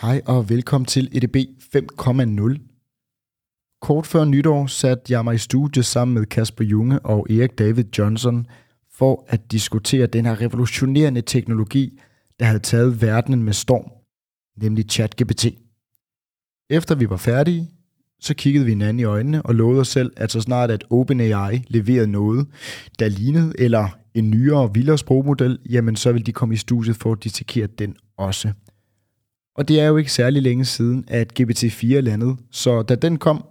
Hej og velkommen til EDB 5.0. Kort før nytår satte jeg mig i studiet sammen med Kasper Junge og Erik David Johnson for at diskutere den her revolutionerende teknologi, der havde taget verdenen med storm, nemlig ChatGPT. Efter vi var færdige, så kiggede vi hinanden i øjnene og lovede os selv, at så snart at OpenAI leverede noget, der lignede, eller en nyere og vildere sprogmodel, jamen så ville de komme i studiet for at dissekere den også. Og det er jo ikke særlig længe siden, at GPT-4 landede, så da den kom,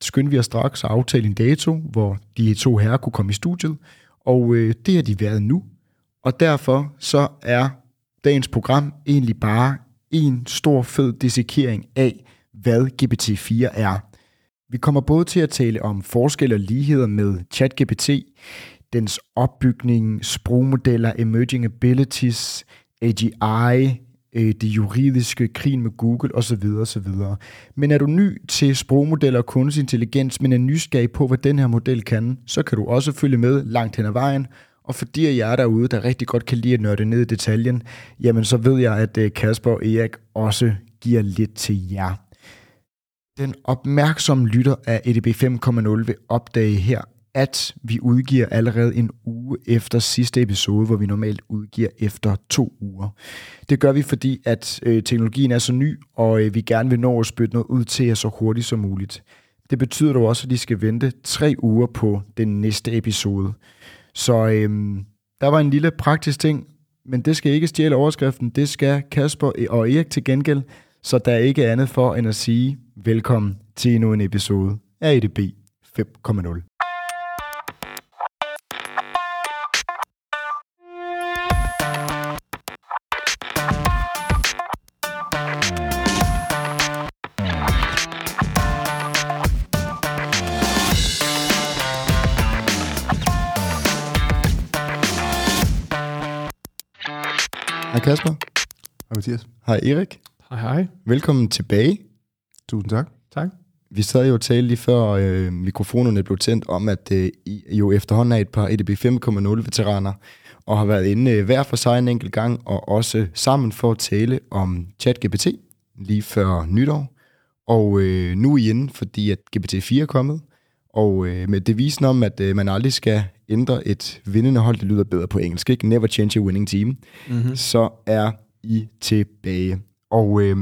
skyndte vi os straks at aftale en dato, hvor de to herrer kunne komme i studiet, og øh, det har de været nu. Og derfor så er dagens program egentlig bare en stor fed dissekering af, hvad GPT-4 er. Vi kommer både til at tale om forskelle og ligheder med ChatGPT, dens opbygning, sprogmodeller, emerging abilities, AGI, øh, det juridiske, krigen med Google osv. osv. Men er du ny til sprogmodeller og kunstig intelligens, men er nysgerrig på, hvad den her model kan, så kan du også følge med langt hen ad vejen. Og fordi de jer derude, der rigtig godt kan lide at nørde ned i detaljen, jamen så ved jeg, at øh, Kasper og Erik også giver lidt til jer. Den opmærksomme lytter af EDB 5.0 vil opdage her, at vi udgiver allerede en uge efter sidste episode, hvor vi normalt udgiver efter to uger. Det gør vi, fordi at øh, teknologien er så ny, og øh, vi gerne vil nå at spytte noget ud til jer så hurtigt som muligt. Det betyder dog også, at de skal vente tre uger på den næste episode. Så øh, der var en lille praktisk ting, men det skal ikke stjæle overskriften. Det skal Kasper og Erik til gengæld, så der er ikke andet for end at sige velkommen til endnu en episode af EDB 5.0. Hej Kasper. Hej Mathias. Hej Erik. Hej hej. Velkommen tilbage. Tusind tak. Tak. Vi sad jo og talte lige før øh, mikrofonerne blev tændt om, at øh, I jo efterhånden er et par EDB 5.0-veteraner, og har været inde øh, hver for sig en enkelt gang, og også sammen for at tale om ChatGPT lige før nytår. Og øh, nu er I inde, fordi at GPT-4 er kommet, og øh, med devisen om, at øh, man aldrig skal ændre et vindende hold, det lyder bedre på engelsk, ikke? Never change a winning team. Mm-hmm. Så er I tilbage. Og øh,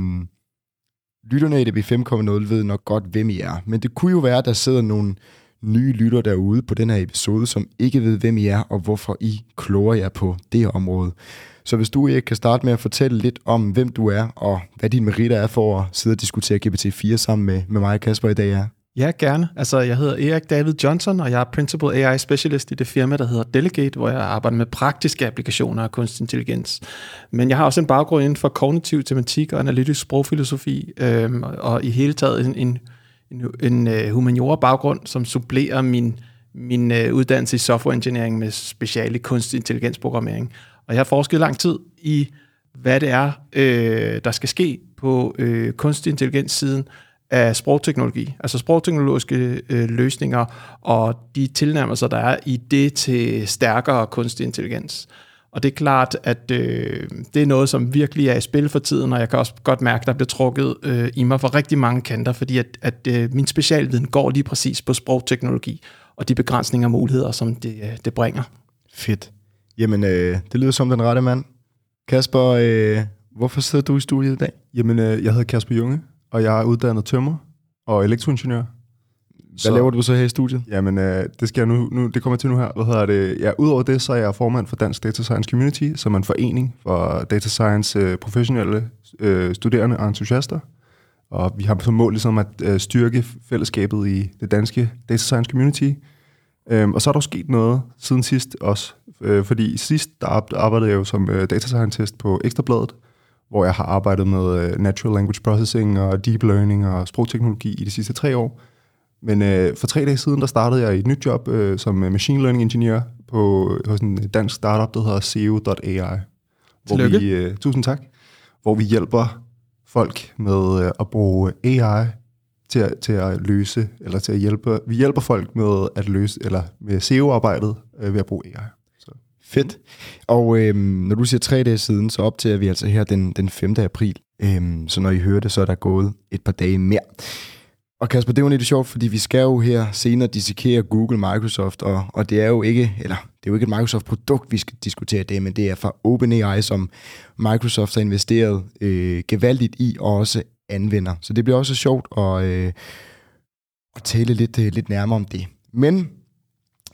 lytterne i DB 5.0 ved nok godt, hvem I er. Men det kunne jo være, at der sidder nogle nye lytter derude på den her episode, som ikke ved, hvem I er, og hvorfor I kloger jer på det her område. Så hvis du ikke kan starte med at fortælle lidt om, hvem du er, og hvad din meritter er for at sidde og diskutere GPT-4 sammen med, med mig og Kasper i dag er. Ja, gerne. Altså, jeg hedder Erik David Johnson, og jeg er Principal AI Specialist i det firma, der hedder Delegate, hvor jeg arbejder med praktiske applikationer af kunstig intelligens. Men jeg har også en baggrund inden for kognitiv tematik og analytisk sprogfilosofi, øhm, og i hele taget en, en, en, en uh, humaniora baggrund, som supplerer min, min uh, uddannelse i software engineering med speciale kunstig intelligensprogrammering. Og jeg har forsket lang tid i, hvad det er, øh, der skal ske på øh, kunstig intelligens siden, af sprogteknologi, altså sprogteknologiske øh, løsninger og de tilnærmelser, der er i det til stærkere kunstig intelligens. Og det er klart, at øh, det er noget, som virkelig er i spil for tiden, og jeg kan også godt mærke, at der bliver trukket øh, i mig for rigtig mange kanter, fordi at, at øh, min specialviden går lige præcis på sprogteknologi og de begrænsninger og muligheder, som det, øh, det bringer. Fedt. Jamen, øh, det lyder som den rette mand. Kasper, øh, hvorfor sidder du i studiet i dag? Jamen, øh, jeg hedder Kasper Junge, og jeg er uddannet tømmer og elektroingeniør. Hvad så, laver du så her i studiet? Jamen, øh, det skal jeg nu, nu, det kommer til nu her. Hvad hedder det? Ja, udover det, så er jeg formand for Dansk Data Science Community, som er en forening for data science øh, professionelle øh, studerende og entusiaster. Og vi har som mål ligesom at øh, styrke fællesskabet i det danske data science community. Øhm, og så er der sket noget siden sidst også, øh, fordi sidst der arbejdede jeg jo som øh, data scientist på Ekstrabladet, hvor jeg har arbejdet med uh, natural language processing og deep learning og sprogteknologi i de sidste tre år. Men uh, for tre dage siden, der startede jeg et nyt job uh, som machine learning engineer på, hos en dansk startup, der hedder SEO.ai. Hvor vi, uh, tusind tak. Hvor vi hjælper folk med uh, at bruge AI til at, til at løse, eller til at hjælpe, vi hjælper folk med at løse, eller med SEO-arbejdet uh, ved at bruge AI. Fedt. Og øhm, når du siger tre dage siden, så optager vi altså her den, den 5. april. Øhm, så når I hører det, så er der gået et par dage mere. Og Kasper, det er jo lidt sjovt, fordi vi skal jo her senere dissekere Google, Microsoft, og, og det er jo ikke, eller det er jo ikke et Microsoft-produkt, vi skal diskutere det, men det er fra OpenAI, som Microsoft har investeret øh, gevaldigt i og også anvender. Så det bliver også sjovt at, øh, at tale lidt, øh, lidt nærmere om det. Men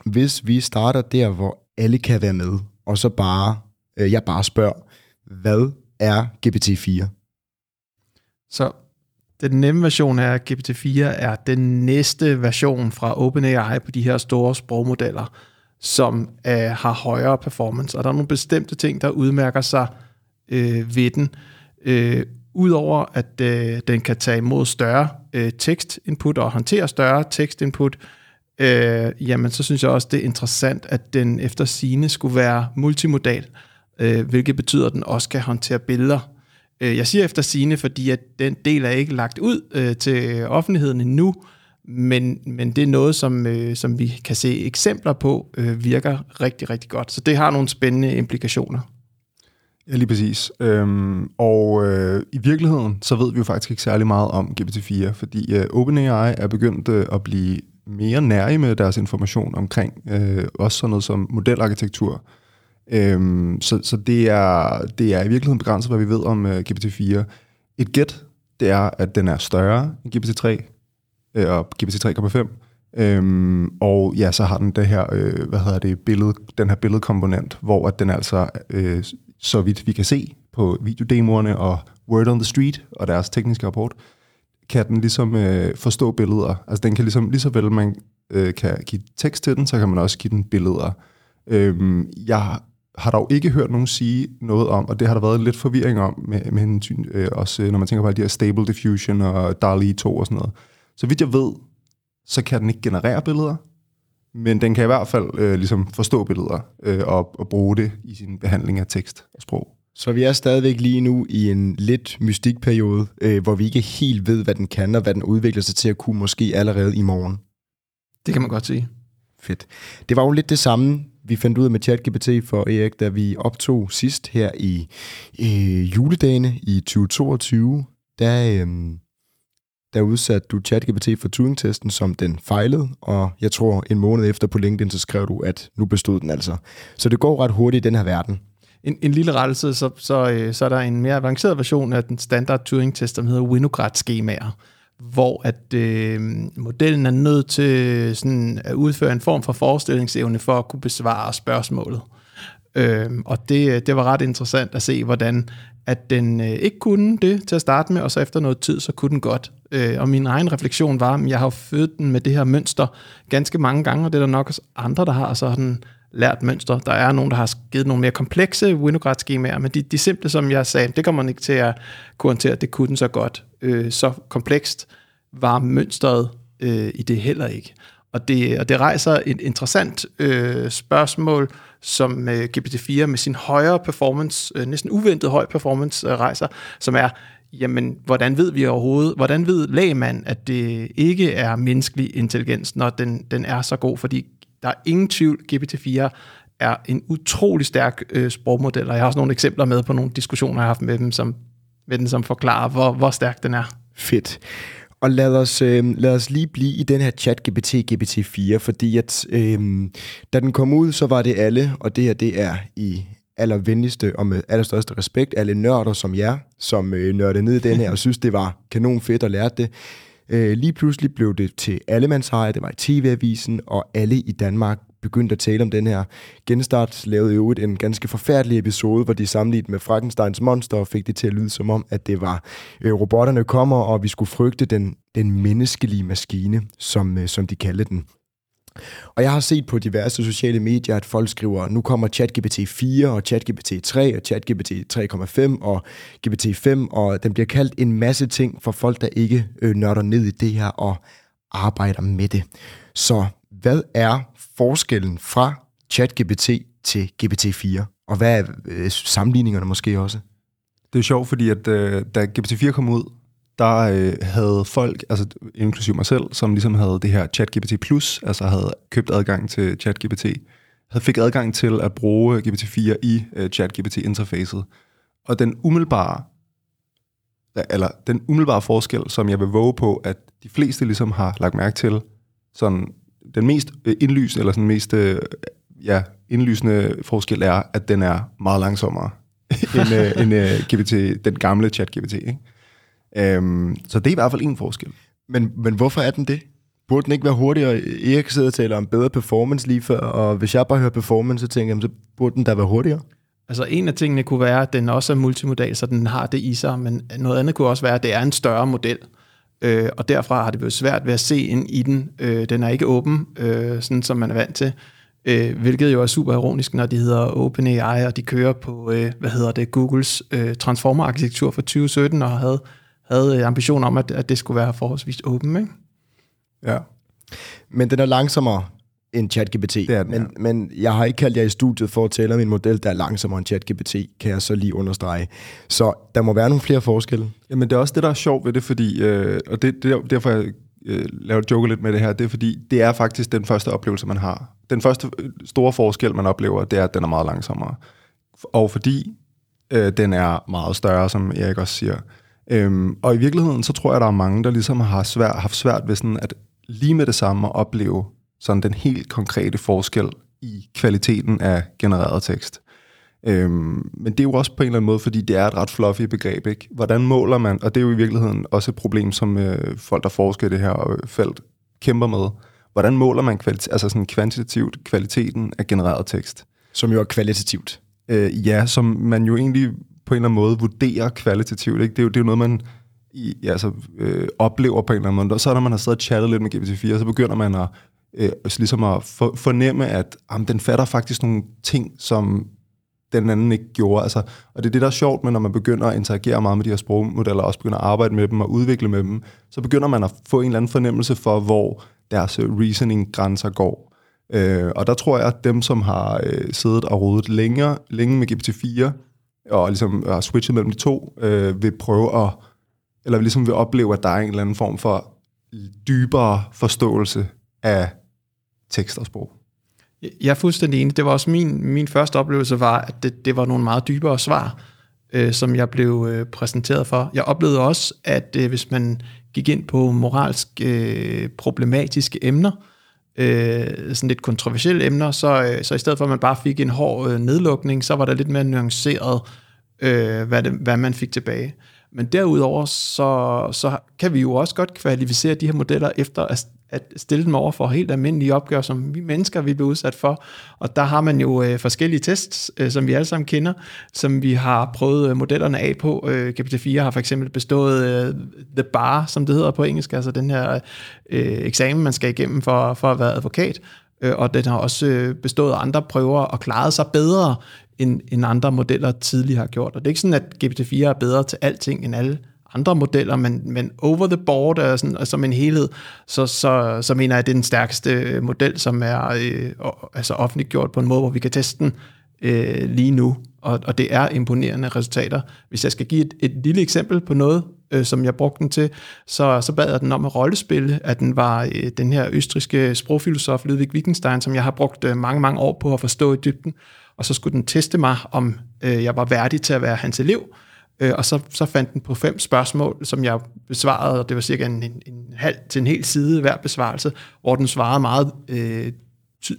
hvis vi starter der, hvor alle kan være med, og så bare, øh, jeg bare spørger, hvad er GPT-4? Så den nemme version af GPT-4 er den næste version fra OpenAI på de her store sprogmodeller, som øh, har højere performance. Og der er nogle bestemte ting, der udmærker sig øh, ved den. Øh, Udover at øh, den kan tage imod større øh, tekstinput og håndtere større tekstinput, øh, Øh, jamen så synes jeg også, det er interessant, at den efter sine skulle være multimodal, øh, hvilket betyder, at den også kan håndtere billeder. Øh, jeg siger efter sine, fordi at den del er ikke lagt ud øh, til offentligheden endnu, men, men det er noget, som, øh, som vi kan se eksempler på øh, virker rigtig, rigtig godt. Så det har nogle spændende implikationer. Ja, lige præcis. Øhm, og øh, i virkeligheden, så ved vi jo faktisk ikke særlig meget om GPT-4, fordi øh, OpenAI er begyndt øh, at blive mere nære med deres information omkring øh, også sådan noget som modelarkitektur. Øhm, så så det, er, det er i virkeligheden begrænset, hvad vi ved om øh, GPT-4. Et gæt, det er, at den er større end GPT-3 øh, og GPT 3,5. Øhm, og ja, så har den det her, øh, hvad hedder det, billede, den her billedkomponent, hvor at den altså, øh, så vidt vi kan se på videodemoerne og Word on the Street og deres tekniske rapport, kan den ligesom øh, forstå billeder. Altså den kan ligesom, lige så vel man øh, kan give tekst til den, så kan man også give den billeder. Øhm, jeg har dog ikke hørt nogen sige noget om, og det har der været lidt forvirring om, med, med en, øh, også øh, når man tænker på alle de her Stable Diffusion og DALI 2 og sådan noget. Så vidt jeg ved, så kan den ikke generere billeder, men den kan i hvert fald øh, ligesom forstå billeder øh, og, og bruge det i sin behandling af tekst og sprog. Så vi er stadigvæk lige nu i en lidt mystikperiode, øh, hvor vi ikke helt ved, hvad den kan, og hvad den udvikler sig til at kunne måske allerede i morgen. Det kan man godt sige. Fedt. Det var jo lidt det samme, vi fandt ud af med ChatGPT for Erik, da vi optog sidst her i øh, juledagene i 2022. Der, øh, der udsatte du ChatGPT for Turing-testen, som den fejlede, og jeg tror en måned efter på LinkedIn, så skrev du, at nu bestod den altså. Så det går ret hurtigt i den her verden. En, en lille rettelse, så, så, øh, så er der en mere avanceret version af den standard Turing-test, som hedder Winograd-skemaer, hvor at øh, modellen er nødt til sådan, at udføre en form for forestillingsevne for at kunne besvare spørgsmålet. Øh, og det, øh, det var ret interessant at se, hvordan at den øh, ikke kunne det til at starte med, og så efter noget tid, så kunne den godt. Øh, og min egen refleksion var, at jeg har født den med det her mønster ganske mange gange, og det er der nok også andre, der har, og så har den lært mønster. Der er nogen, der har givet nogle mere komplekse Winograd-skemaer, men de, de simple, som jeg sagde, det kommer man ikke til at kunne håndtere, det kunne den så godt. Øh, så komplekst var mønstret øh, i det heller ikke. Og det, og det rejser et interessant øh, spørgsmål, som øh, GPT-4 med sin højere performance, øh, næsten uventet høj performance, øh, rejser, som er, jamen, hvordan ved vi overhovedet, hvordan ved lægemand, at det ikke er menneskelig intelligens, når den, den er så god? Fordi der er ingen tvivl, GPT-4 er en utrolig stærk øh, sprogmodel, og jeg har også nogle eksempler med på nogle diskussioner, jeg har haft med dem, som, med den, som forklarer, hvor, hvor stærk den er. Fedt. Og lad os, øh, lad os lige blive i den her chat GPT GPT-4, fordi at, øh, da den kom ud, så var det alle, og det her det er i allervenligste og med allerstørste respekt, alle nørder som jer, som øh, nørdede ned i den her og synes, det var kanon fedt at lære det. Øh, lige pludselig blev det til allemandseje, det var i TV-avisen, og alle i Danmark begyndte at tale om den her. Genstart lavede jo en ganske forfærdelig episode, hvor de sammenlignede med Frankensteins monster og fik det til at lyde som om, at det var øh, robotterne kommer, og vi skulle frygte den, den menneskelige maskine, som, øh, som de kaldte den. Og jeg har set på diverse sociale medier, at folk skriver, nu kommer ChatGPT 4 og ChatGPT 3 og ChatGPT 3,5 og GPT 5, og den bliver kaldt en masse ting for folk, der ikke øh, nørder ned i det her og arbejder med det. Så hvad er forskellen fra ChatGPT til GPT-4? Og hvad er øh, sammenligningerne måske også? Det er sjovt, fordi at, øh, da GPT-4 kom ud, der øh, havde folk, altså inklusive mig selv, som ligesom havde det her ChatGPT Plus, altså havde købt adgang til ChatGPT, havde fik adgang til at bruge GPT-4 i øh, ChatGPT-interfacet. Og den umiddelbare, eller den umiddelbare forskel, som jeg vil våge på, at de fleste ligesom har lagt mærke til, sådan den mest øh, indlysende, eller sådan mest øh, ja, indlysende forskel er, at den er meget langsommere end, øh, end øh, GPT, den gamle ChatGPT. Ikke? Um, så det er i hvert fald en forskel. Men, men hvorfor er den det? Burde den ikke være hurtigere? Erik sidder og taler om bedre performance lige før, og hvis jeg bare hører performance, så tænker jeg, så burde den da være hurtigere. Altså en af tingene kunne være, at den også er multimodal, så den har det i sig, men noget andet kunne også være, at det er en større model. Øh, og derfra har det været svært ved at se ind i den. Øh, den er ikke åben, øh, sådan som man er vant til. Øh, hvilket jo er super ironisk, når de hedder OpenAI, og de kører på, øh, hvad hedder det, Googles øh, transformer-arkitektur fra 2017, og havde, havde ambition om, at, at det skulle være forholdsvis åben, ikke? Ja. Men den er langsommere end ChatGPT. Det er den, men, ja. men jeg har ikke kaldt jer i studiet for at tale om en model, der er langsommere end ChatGPT, kan jeg så lige understrege. Så der må være nogle flere forskelle. Jamen det er også det, der er sjovt ved det, fordi, øh, og det, det er derfor jeg øh, laver joke lidt med det her, det er fordi, det er faktisk den første oplevelse, man har. Den første øh, store forskel, man oplever, det er, at den er meget langsommere. Og fordi øh, den er meget større, som Erik også siger. Øhm, og i virkeligheden, så tror jeg, der er mange, der ligesom har svært, haft svært ved sådan at lige med det samme at opleve sådan den helt konkrete forskel i kvaliteten af genereret tekst. Øhm, men det er jo også på en eller anden måde, fordi det er et ret fluffy begreb. Ikke? Hvordan måler man, og det er jo i virkeligheden også et problem, som øh, folk, der forsker i det her øh, felt, kæmper med. Hvordan måler man kvalit- altså sådan kvantitativt kvaliteten af genereret tekst? Som jo er kvalitativt. Øh, ja, som man jo egentlig på en eller anden måde vurderer kvalitativt. Ikke? Det, er jo, det er jo noget, man i, altså, øh, oplever på en eller anden måde. Og så når man har siddet og chattet lidt med GPT-4, så begynder man at, øh, altså ligesom at for, fornemme, at jamen, den fatter faktisk nogle ting, som den anden ikke gjorde. Altså, og det er det, der er sjovt men når man begynder at interagere meget med de her sprogmodeller, og også begynder at arbejde med dem og udvikle med dem, så begynder man at få en eller anden fornemmelse for, hvor deres øh, reasoning-grænser går. Øh, og der tror jeg, at dem, som har øh, siddet og rodet længere, længe med GPT-4, og ligesom har switchet mellem de to, øh, vil prøve at, eller ligesom vil opleve, at der er en eller anden form for dybere forståelse af tekst og sprog. Jeg er fuldstændig enig. Det var også min, min første oplevelse, var, at det, det var nogle meget dybere svar, øh, som jeg blev øh, præsenteret for. Jeg oplevede også, at øh, hvis man gik ind på moralsk øh, problematiske emner, øh, sådan lidt kontroversielle emner, så, øh, så i stedet for at man bare fik en hård øh, nedlukning, så var der lidt mere nuanceret, øh, hvad, det, hvad man fik tilbage. Men derudover, så, så kan vi jo også godt kvalificere de her modeller efter at, at stille dem over for helt almindelige opgaver, som vi mennesker vi bliver udsat for. Og der har man jo øh, forskellige tests, øh, som vi alle sammen kender, som vi har prøvet øh, modellerne af på. Øh, GPT-4 har for eksempel bestået øh, The Bar, som det hedder på engelsk, altså den her øh, eksamen, man skal igennem for, for at være advokat. Øh, og den har også øh, bestået andre prøver og klaret sig bedre end, end andre modeller tidligere har gjort. Og det er ikke sådan, at GPT-4 er bedre til alting end alle andre modeller, men, men over the board, er sådan, og som en helhed, så, så, så mener jeg, at det er den stærkeste model, som er øh, altså offentliggjort på en måde, hvor vi kan teste den øh, lige nu. Og, og det er imponerende resultater. Hvis jeg skal give et, et lille eksempel på noget, øh, som jeg brugte den til, så, så bad jeg den om at rollespille, at den var øh, den her østriske sprogfilosof Ludwig Wittgenstein, som jeg har brugt øh, mange, mange år på at forstå i dybden og så skulle den teste mig, om øh, jeg var værdig til at være hans elev. Øh, og så, så fandt den på fem spørgsmål, som jeg besvarede, og det var cirka en, en, en halv til en hel side hver besvarelse, hvor den svarede meget øh,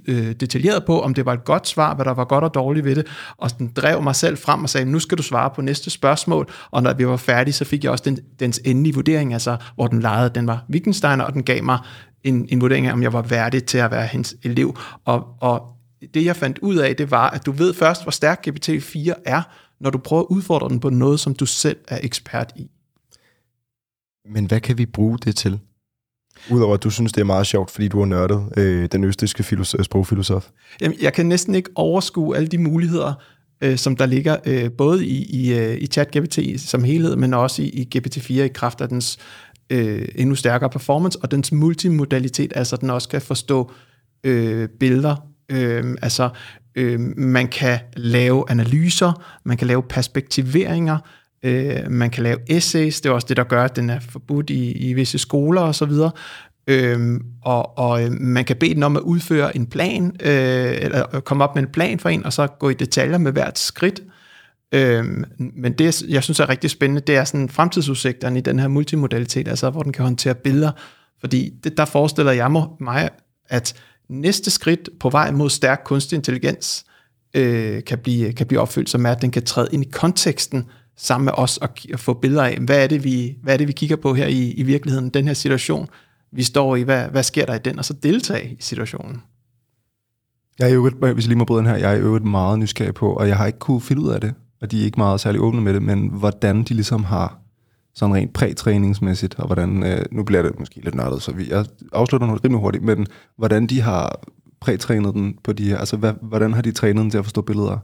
øh, detaljeret på, om det var et godt svar, hvad der var godt og dårligt ved det, og den drev mig selv frem og sagde, nu skal du svare på næste spørgsmål, og når vi var færdige, så fik jeg også den, dens endelige vurdering, altså hvor den legede, den var Wittgensteiner, og den gav mig en, en vurdering af, om jeg var værdig til at være hans elev, og, og det jeg fandt ud af, det var, at du ved først, hvor stærk GPT-4 er, når du prøver at udfordre den på noget, som du selv er ekspert i. Men hvad kan vi bruge det til? Udover at du synes, det er meget sjovt, fordi du har nørdet øh, den østiske filosof, sprogfilosof. Jamen, jeg kan næsten ikke overskue alle de muligheder, øh, som der ligger øh, både i, i, øh, i ChatGPT som helhed, men også i, i GPT-4 i kraft af dens øh, endnu stærkere performance og dens multimodalitet, altså den også kan forstå øh, billeder, Øh, altså, øh, man kan lave analyser, man kan lave perspektiveringer, øh, man kan lave essays, det er også det, der gør, at den er forbudt i, i visse skoler osv., Øhm, og, og øh, man kan bede den om at udføre en plan, øh, eller komme op med en plan for en, og så gå i detaljer med hvert skridt. Øhm, men det, jeg synes er rigtig spændende, det er sådan fremtidsudsigterne i den her multimodalitet, altså hvor den kan håndtere billeder. Fordi det, der forestiller jeg mig, at næste skridt på vej mod stærk kunstig intelligens øh, kan, blive, kan blive opfyldt, som er, at den kan træde ind i konteksten sammen med os og, og få billeder af, hvad er, det, vi, hvad er det, vi kigger på her i, i virkeligheden, den her situation, vi står i, hvad, hvad sker der i den, og så deltage i situationen. Jeg er jo hvis jeg lige må bryde den her, jeg er jo meget nysgerrig på, og jeg har ikke kunne finde ud af det, og de er ikke meget særlig åbne med det, men hvordan de ligesom har sådan rent prætræningsmæssigt, og hvordan, øh, nu bliver det måske lidt nørdet, så vi, jeg afslutter noget rimelig hurtigt, men hvordan de har prætrænet den på de her, altså hvad, hvordan har de trænet den til at forstå billeder?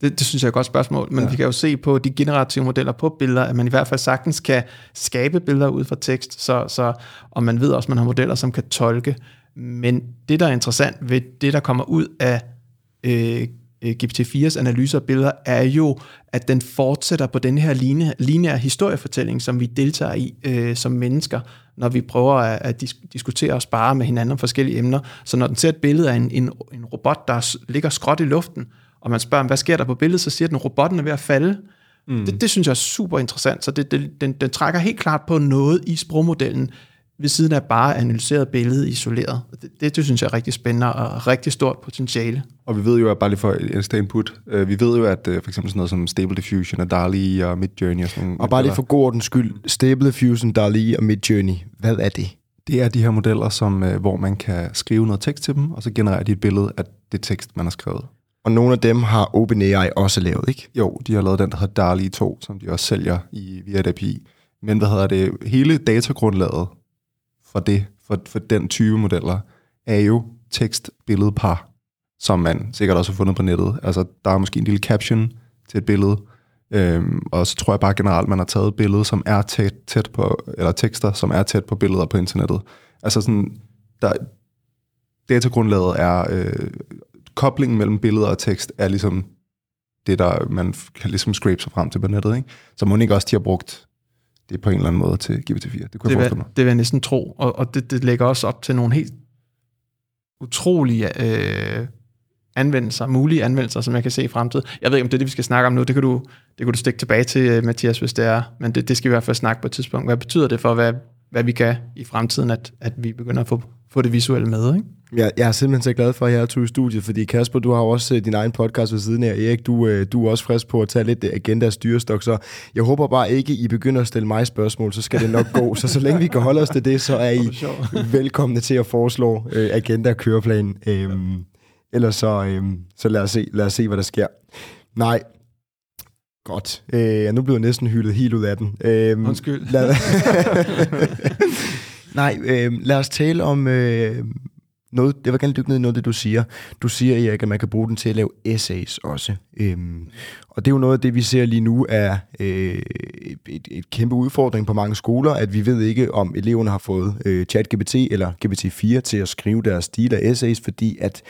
Det, det synes jeg er et godt spørgsmål, men ja. vi kan jo se på de generative modeller på billeder, at man i hvert fald sagtens kan skabe billeder ud fra tekst, så, så, og man ved også, at man har modeller, som kan tolke. Men det, der er interessant ved det, der kommer ud af øh, GPT-4's analyser af billeder, er jo, at den fortsætter på den her line, lineære historiefortælling, som vi deltager i øh, som mennesker, når vi prøver at, at disk- diskutere og spare med hinanden om forskellige emner. Så når den ser et billede af en, en, en robot, der ligger skråt i luften, og man spørger, hvad sker der på billedet, så siger den, at robotten er ved at falde. Mm. Det, det synes jeg er super interessant, så det, det, den, den trækker helt klart på noget i sprogmodellen, ved siden af bare analyseret billede isoleret. Det, det, det synes jeg er rigtig spændende og rigtig stort potentiale. Og vi ved jo, at bare lige for et input, øh, vi ved jo, at øh, for eksempel sådan noget som Stable Diffusion og DALI og Midjourney og sådan. Og bare lige for god ordens skyld, Stable Diffusion, DALI og Midjourney, hvad er det? Det er de her modeller, som, øh, hvor man kan skrive noget tekst til dem, og så genererer de et billede af det tekst, man har skrevet. Og nogle af dem har OpenAI også lavet, ikke? Jo, de har lavet den, der hedder DALI 2, som de også sælger i, via et API. Men hvad hedder det? Hele datagrundlaget for det, for, for den type modeller, er jo tekst-billede-par, som man sikkert også har fundet på nettet. Altså, der er måske en lille caption til et billede, øhm, og så tror jeg bare generelt, man har taget billeder, billede, som er tæt, tæt på, eller tekster, som er tæt på billeder på internettet. Altså sådan, der, datagrundlaget er, øh, koblingen mellem billeder og tekst er ligesom det, der man kan ligesom scrape sig frem til på nettet. Ikke? Så må ikke også, de har brugt det på en eller anden måde til GPT-4. Det kunne det jeg forestille mig. Det vil jeg næsten tro, og, og det, det lægger også op til nogle helt utrolige øh, anvendelser, mulige anvendelser, som jeg kan se i fremtiden. Jeg ved ikke, om det er det, vi skal snakke om nu. Det kan du, det kan du stikke tilbage til, øh, Mathias, hvis det er. Men det, det skal vi i hvert fald snakke på et tidspunkt. Hvad betyder det for, hvad, hvad vi kan i fremtiden, at, at vi begynder at få, få det visuelle med, ikke? Ja, jeg er simpelthen så glad for, at jeg er to i studiet, fordi Kasper, du har også uh, din egen podcast ved siden af. Erik, du, uh, du er også frisk på at tage lidt agenda og styrestok, så jeg håber bare ikke, I begynder at stille mig spørgsmål, så skal det nok gå. Så så længe vi kan holde os til det, så er I velkomne til at foreslå uh, agenda og køreplan. Um, ellers så, um, så lad, os se, lad os se, hvad der sker. Nej, Godt. Uh, nu blev jeg næsten hyldet helt ud af den. Uh, Undskyld. Lad, nej, øh, lad os tale om, øh, noget, jeg vil gerne dykke ned i noget det, du siger. Du siger, Erik, at man kan bruge den til at lave essays også. Øhm, og det er jo noget af det, vi ser lige nu er øh, et, et kæmpe udfordring på mange skoler, at vi ved ikke, om eleverne har fået øh, ChatGPT eller GPT-4 til at skrive deres stil af essays, fordi at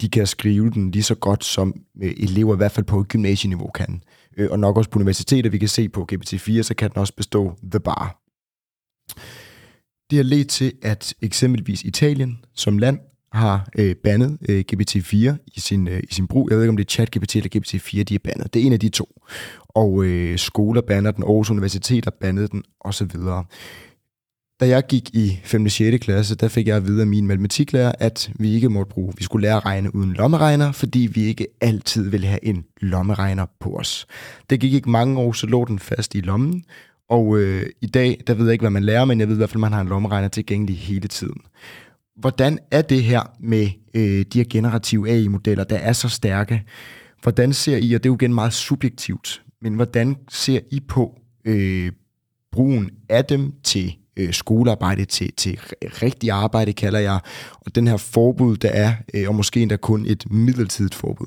de kan skrive den lige så godt, som øh, elever i hvert fald på gymnasieniveau kan. Øh, og nok også på universiteter, vi kan se på GPT-4, så kan den også bestå the bar. Det har ledt til, at eksempelvis Italien som land har øh, bandet øh, GPT-4 i sin, øh, i sin brug. Jeg ved ikke, om det er ChatGPT eller GPT-4, de er bandet. Det er en af de to. Og øh, skoler banner den, Aarhus Universitet har bandet den, osv. Da jeg gik i 5. og 6. klasse, der fik jeg at vide af min matematiklærer, at vi ikke måtte bruge, vi skulle lære at regne uden lommeregner, fordi vi ikke altid ville have en lommeregner på os. Det gik ikke mange år, så lå den fast i lommen, og øh, i dag, der ved jeg ikke, hvad man lærer, men jeg ved i hvert fald, at man har en lommeregner tilgængelig hele tiden. Hvordan er det her med øh, de her generative AI-modeller, der er så stærke? Hvordan ser I, og det er jo igen meget subjektivt, men hvordan ser I på øh, brugen af dem til øh, skolearbejde, til, til rigtig arbejde, kalder jeg, og den her forbud, der er, øh, og måske endda kun et midlertidigt forbud?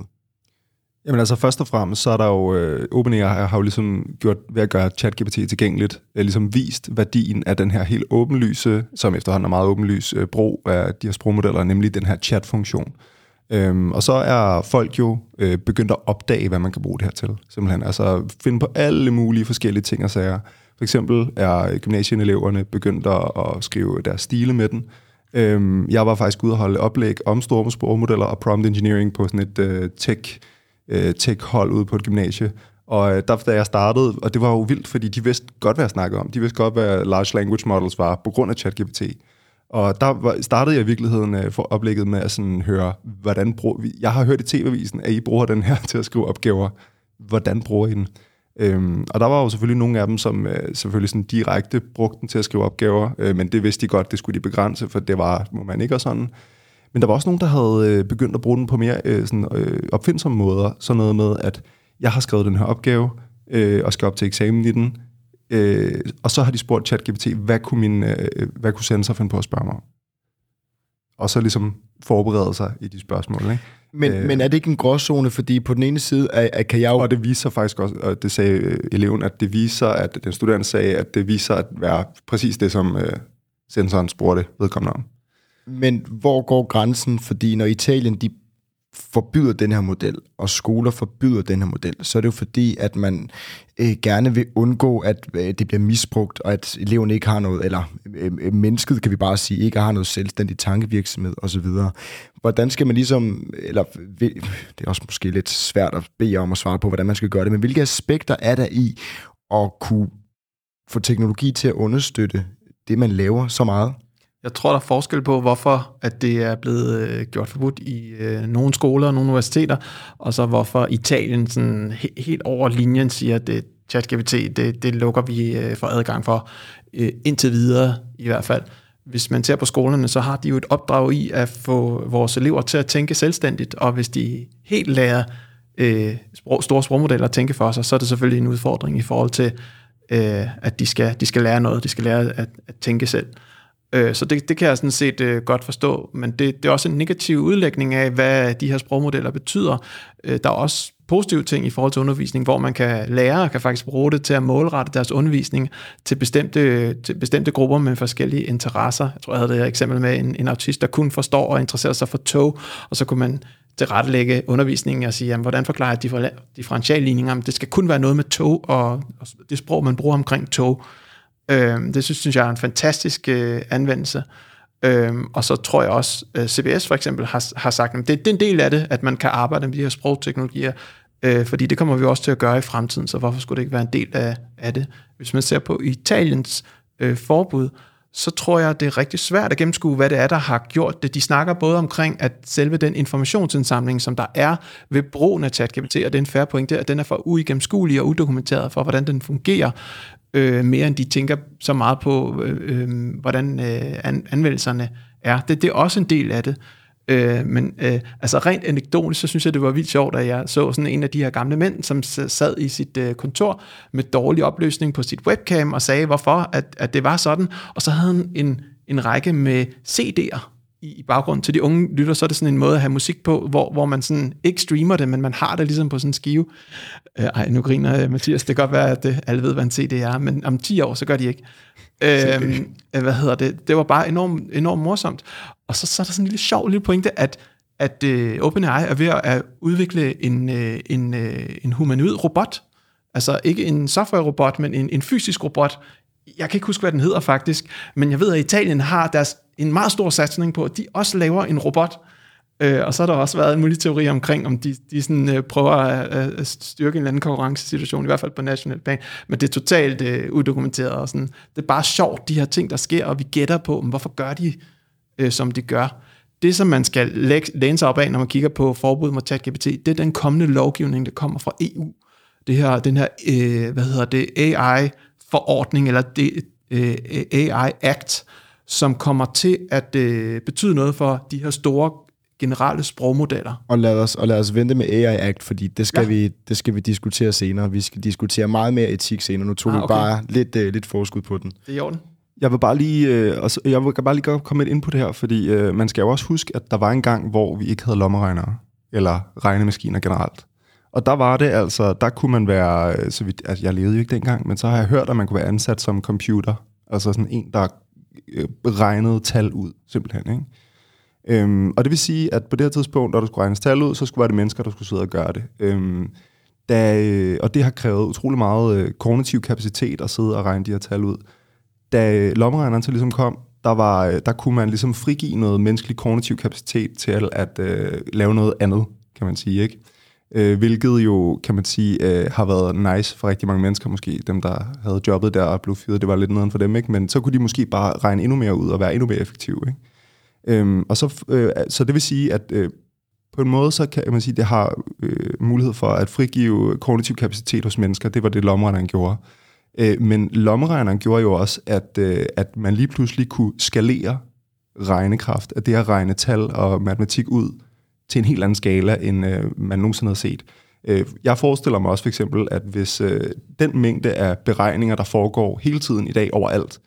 Jamen altså først og fremmest, så er der jo, øh, OpenAI har jo ligesom gjort, ved at gøre ChatGPT tilgængeligt, øh, ligesom vist værdien af den her helt åbenlyse, som efterhånden er meget åbenlys, øh, brug af de her sprogmodeller, nemlig den her chat-funktion. Øhm, og så er folk jo øh, begyndt at opdage, hvad man kan bruge det her til. Simpelthen altså finde på alle mulige forskellige ting og sager. For eksempel er gymnasieeleverne begyndt at, at skrive deres stile med den. Øhm, jeg var faktisk ude og holde oplæg om store sprogmodeller og prompt engineering på sådan et øh, tech, øh, tech-hold ude på et gymnasie. Og øh, der, da jeg startede, og det var jo vildt, fordi de vidste godt, hvad jeg snakkede om. De vidste godt, hvad large language models var, på grund af ChatGPT. Og der var, startede jeg i virkeligheden øh, for oplægget med at sådan høre, hvordan bruger vi... Jeg har hørt i TV-avisen, at I bruger den her til at skrive opgaver. Hvordan bruger I den? Øhm, og der var jo selvfølgelig nogle af dem, som øh, selvfølgelig sådan direkte brugte den til at skrive opgaver, øh, men det vidste de godt, det skulle de begrænse, for det var, må man ikke og sådan. Men der var også nogen, der havde øh, begyndt at bruge den på mere øh, sådan, øh, opfindsomme måder. Sådan noget med, at jeg har skrevet den her opgave, øh, og skal op til eksamen i den, øh, og så har de spurgt ChatGPT, hvad kunne, min, øh, hvad kunne sensor finde på at spørge mig om? Og så ligesom forberede sig i de spørgsmål, ikke? Men, øh, men er det ikke en gråzone, fordi på den ene side er, er, kan jeg jo... Og det viser faktisk også, og det sagde øh, eleven, at det viser, at den studerende sagde, at det viser at være præcis det, som øh, sensoren spurgte vedkommende om. Men hvor går grænsen? Fordi når Italien de forbyder den her model, og skoler forbyder den her model, så er det jo fordi, at man øh, gerne vil undgå, at øh, det bliver misbrugt, og at eleven ikke har noget, eller øh, øh, mennesket, kan vi bare sige, ikke har noget selvstændig tankevirksomhed osv. Hvordan skal man ligesom, eller det er også måske lidt svært at bede om at svare på, hvordan man skal gøre det, men hvilke aspekter er der i at kunne få teknologi til at understøtte det, man laver så meget? Jeg tror, der er forskel på, hvorfor at det er blevet øh, gjort forbudt i øh, nogle skoler og nogle universiteter, og så hvorfor Italien sådan he- helt over linjen siger, at det, ChatGPT, det, det lukker vi øh, for adgang for, øh, indtil videre i hvert fald. Hvis man ser på skolerne, så har de jo et opdrag i at få vores elever til at tænke selvstændigt, og hvis de helt lærer øh, sprog, store sprogmodeller at tænke for sig, så er det selvfølgelig en udfordring i forhold til, øh, at de skal, de skal lære noget, de skal lære at, at tænke selv. Øh, så det, det kan jeg sådan set øh, godt forstå, men det, det er også en negativ udlægning af, hvad de her sprogmodeller betyder. Øh, der er også positive ting i forhold til undervisning, hvor man kan lære kan faktisk bruge det til at målrette deres undervisning til bestemte, til bestemte grupper med forskellige interesser. Jeg tror, jeg havde det her eksempel med en, en autist, der kun forstår og interesserer sig for tog, og så kunne man tilrettelægge undervisningen og sige, jamen, hvordan forklarer jeg differentialligninger? Det skal kun være noget med tog og, og det sprog, man bruger omkring tog. Øh, det synes, synes jeg er en fantastisk øh, anvendelse. Øh, og så tror jeg også, øh, CBS for eksempel har, har sagt, at det, det er en del af det, at man kan arbejde med de her sprogteknologier, øh, fordi det kommer vi også til at gøre i fremtiden, så hvorfor skulle det ikke være en del af, af det? Hvis man ser på Italiens øh, forbud, så tror jeg, det er rigtig svært at gennemskue, hvad det er, der har gjort det. De snakker både omkring, at selve den informationsindsamling, som der er ved brugen af ChatGPT, og den færre point der, at den er for uigennemskuelig og udokumenteret for, hvordan den fungerer øh, mere end de tænker så meget på, øh, øh, hvordan øh, an, anvendelserne er. Det, det er også en del af det. Øh, men øh, altså rent anekdotisk, så synes jeg, det var vildt sjovt, at jeg så sådan en af de her gamle mænd, som sad i sit øh, kontor med dårlig opløsning på sit webcam og sagde, hvorfor at, at det var sådan. Og så havde han en, en række med CD'er i, baggrunden til de unge lytter, så er det sådan en måde at have musik på, hvor, hvor man sådan ikke streamer det, men man har det ligesom på sådan en skive. Øh, ej, nu griner uh, Mathias. Det kan godt være, at det, alle ved, hvad en CD er, men om 10 år, så gør de ikke. Øh, hvad hedder det? Det var bare enormt, enormt morsomt. Og så, så er der sådan en lille sjov lille pointe, at at uh, OpenAI er ved at udvikle en, uh, en, uh, en humanoid robot, altså ikke en software-robot, men en, en fysisk robot. Jeg kan ikke huske, hvad den hedder faktisk, men jeg ved, at Italien har deres en meget stor satsning på, at de også laver en robot. Øh, og så har der også været en mulig teori omkring, om de, de sådan, øh, prøver at, øh, at styrke en eller anden konkurrencesituation, i hvert fald på national plan. Men det er totalt øh, udokumenteret. Og sådan. Det er bare sjovt, de her ting, der sker, og vi gætter på, men hvorfor gør de, øh, som de gør. Det, som man skal læne sig op af, når man kigger på forbud mod ChatGPT, det er den kommende lovgivning, der kommer fra EU. Det her, den her, øh, hvad hedder det, AI-forordning, eller det, øh, AI Act, som kommer til at øh, betyde noget for de her store generelle sprogmodeller. Og lad os, og lad os vente med AI Act, fordi det skal, ja. vi, det skal vi diskutere senere. Vi skal diskutere meget mere etik senere. Nu tog ah, okay. vi bare lidt, uh, lidt forskud på den. Det er i orden. Jeg vil bare lige, øh, jeg vil bare lige komme ind på det her, fordi øh, man skal jo også huske, at der var en gang, hvor vi ikke havde lommeregnere, eller regnemaskiner generelt. Og der var det altså, der kunne man være, øh, så vidt, altså jeg levede jo ikke dengang, men så har jeg hørt, at man kunne være ansat som computer. Altså sådan en, der øh, Øh, regnede tal ud, simpelthen. Ikke? Øhm, og det vil sige, at på det her tidspunkt, når der skulle regnes tal ud, så skulle være det mennesker, der skulle sidde og gøre det. Øhm, da, øh, og det har krævet utrolig meget øh, kognitiv kapacitet at sidde og regne de her tal ud. Da øh, lommeregneren til ligesom kom, der var, øh, der kunne man ligesom frigive noget menneskelig kognitiv kapacitet til at, at øh, lave noget andet, kan man sige, ikke? Øh, hvilket jo, kan man sige, øh, har været nice for rigtig mange mennesker, måske dem, der havde jobbet der og blev fyret, det var lidt nederen for dem, ikke? Men så kunne de måske bare regne endnu mere ud og være endnu mere effektive, ikke? Øhm, og så, øh, så det vil sige, at øh, på en måde, så kan man sige, at det har øh, mulighed for at frigive kognitiv kapacitet hos mennesker. Det var det, lommeregneren gjorde. Øh, men lommeregneren gjorde jo også, at, øh, at man lige pludselig kunne skalere regnekraft, at det at regne tal og matematik ud til en helt anden skala, end øh, man nogensinde har set. Øh, jeg forestiller mig også for eksempel, at hvis øh, den mængde af beregninger, der foregår hele tiden i dag overalt,